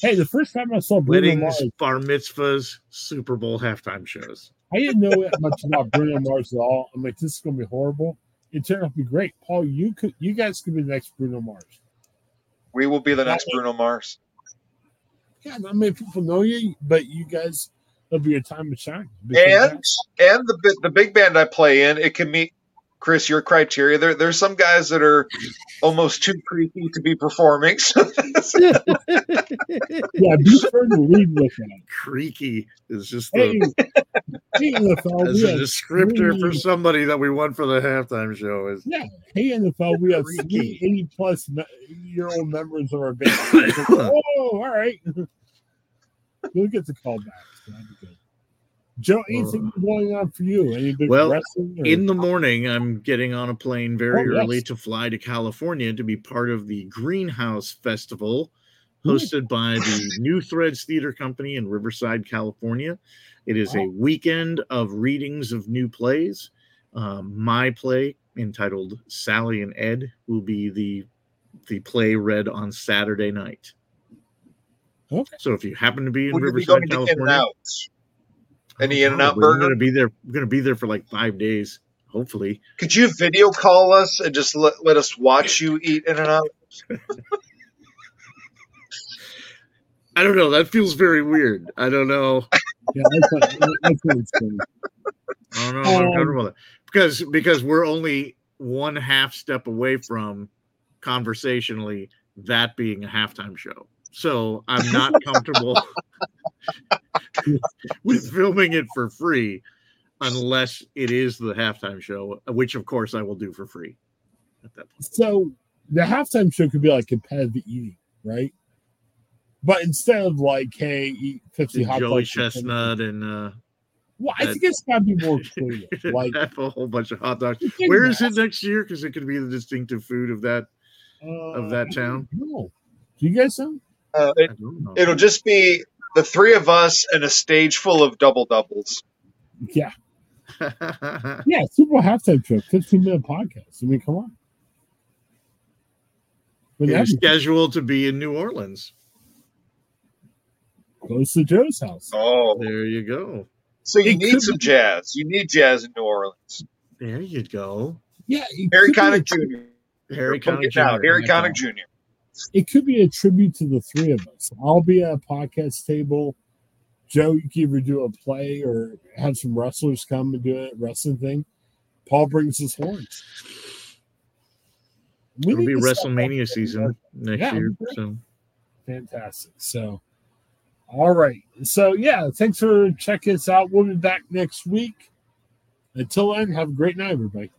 Speaker 1: hey, the first time I saw Bruno
Speaker 3: Weddings,
Speaker 1: Mars,
Speaker 3: bar mitzvahs, Super Bowl halftime shows.
Speaker 1: I didn't know that much about Bruno Mars at all. I'm like, this is gonna be horrible. It turned out to be great. Paul, you could, you guys could be the next Bruno Mars.
Speaker 2: We will be the next Bruno Mars.
Speaker 1: Yeah, not many people know you, but you guys, it'll be your time to shine.
Speaker 2: And and the the big band I play in, it can meet Chris your criteria. There there's some guys that are almost too creepy to be performing. So
Speaker 1: yeah, be sure to lead with that.
Speaker 3: Creaky is just
Speaker 1: Hey,
Speaker 3: the, as a descriptor for somebody that we want for the halftime show. Is
Speaker 1: Yeah, hey NFL, we have three 80 plus year old members of our band. oh, all right. We'll get the call back. That'd be good. Joe, anything uh, going on for you? Any big
Speaker 3: Well, in the morning, I'm getting on a plane very
Speaker 1: Oh, yes.
Speaker 3: early to fly to California to be part of the Greenhouse Festival
Speaker 1: hmm.
Speaker 3: hosted by the New Threads Theater Company in Riverside, California. It is a weekend of readings of new plays. Um, my play, entitled Sally and Ed, will be the the play read on Saturday night.
Speaker 1: Okay.
Speaker 3: So if you happen to be in
Speaker 2: Would you be
Speaker 3: Riverside,
Speaker 2: going to In and
Speaker 3: California,
Speaker 2: Out? Any In-N-Out
Speaker 3: we're gonna be there. We're gonna be there for like five days, hopefully.
Speaker 2: Could you video call us and just let, let us watch you eat In and Out?
Speaker 3: I don't know. That feels very weird. I don't know.
Speaker 1: yeah, that's what, that's what it's.
Speaker 3: I don't know. I'm
Speaker 1: Um,
Speaker 3: comfortable with it. because because we're only one half step away from conversationally that being a halftime show. So I'm not comfortable with filming it for free unless it is the halftime show, which of course I will do for free at that point.
Speaker 1: So the halftime show could be like competitive eating, right? But instead of like, hey, eat 50 hot
Speaker 3: Joey
Speaker 1: dogs. or something-
Speaker 3: Chestnut and uh
Speaker 1: Well, I think it's got to be more creative. Like,
Speaker 3: a whole bunch of hot dogs. Where is it next year? Because it could be the distinctive food of that. of that
Speaker 1: uh,
Speaker 3: town?
Speaker 1: No. Do you guys know?
Speaker 2: Uh,
Speaker 3: I
Speaker 2: it,
Speaker 3: don't know.
Speaker 2: it'll just be the three of us and a stage full of double doubles.
Speaker 1: Yeah. Yeah, Super Bowl halftime trip, 15 minute podcast. I mean, come on. But
Speaker 3: You're scheduled to be in New Orleans.
Speaker 1: Close to Joe's house.
Speaker 2: Oh,
Speaker 3: There you go.
Speaker 2: so you
Speaker 1: It
Speaker 2: need some
Speaker 1: be-
Speaker 2: jazz. You need jazz in New Orleans.
Speaker 3: There you go.
Speaker 1: Yeah,
Speaker 2: Harry
Speaker 1: could a
Speaker 2: Connick Jr.
Speaker 3: Harry
Speaker 2: Book
Speaker 3: Connick
Speaker 2: it now.
Speaker 3: Jr.
Speaker 2: Harry Connick Jr.
Speaker 1: it could be a tribute to the three of us. I'll be at a podcast table. Joe, you can either do a play or have some wrestlers come and do a wrestling thing. Paul brings his horns. We
Speaker 3: It'll be
Speaker 1: to step up
Speaker 3: WrestleMania season next
Speaker 1: Yeah,
Speaker 3: year.
Speaker 1: it'll be great.
Speaker 3: So
Speaker 1: Fantastic. So, all right. So, yeah, thanks for checking us out. We'll be back next week. Until then, have a great night, everybody.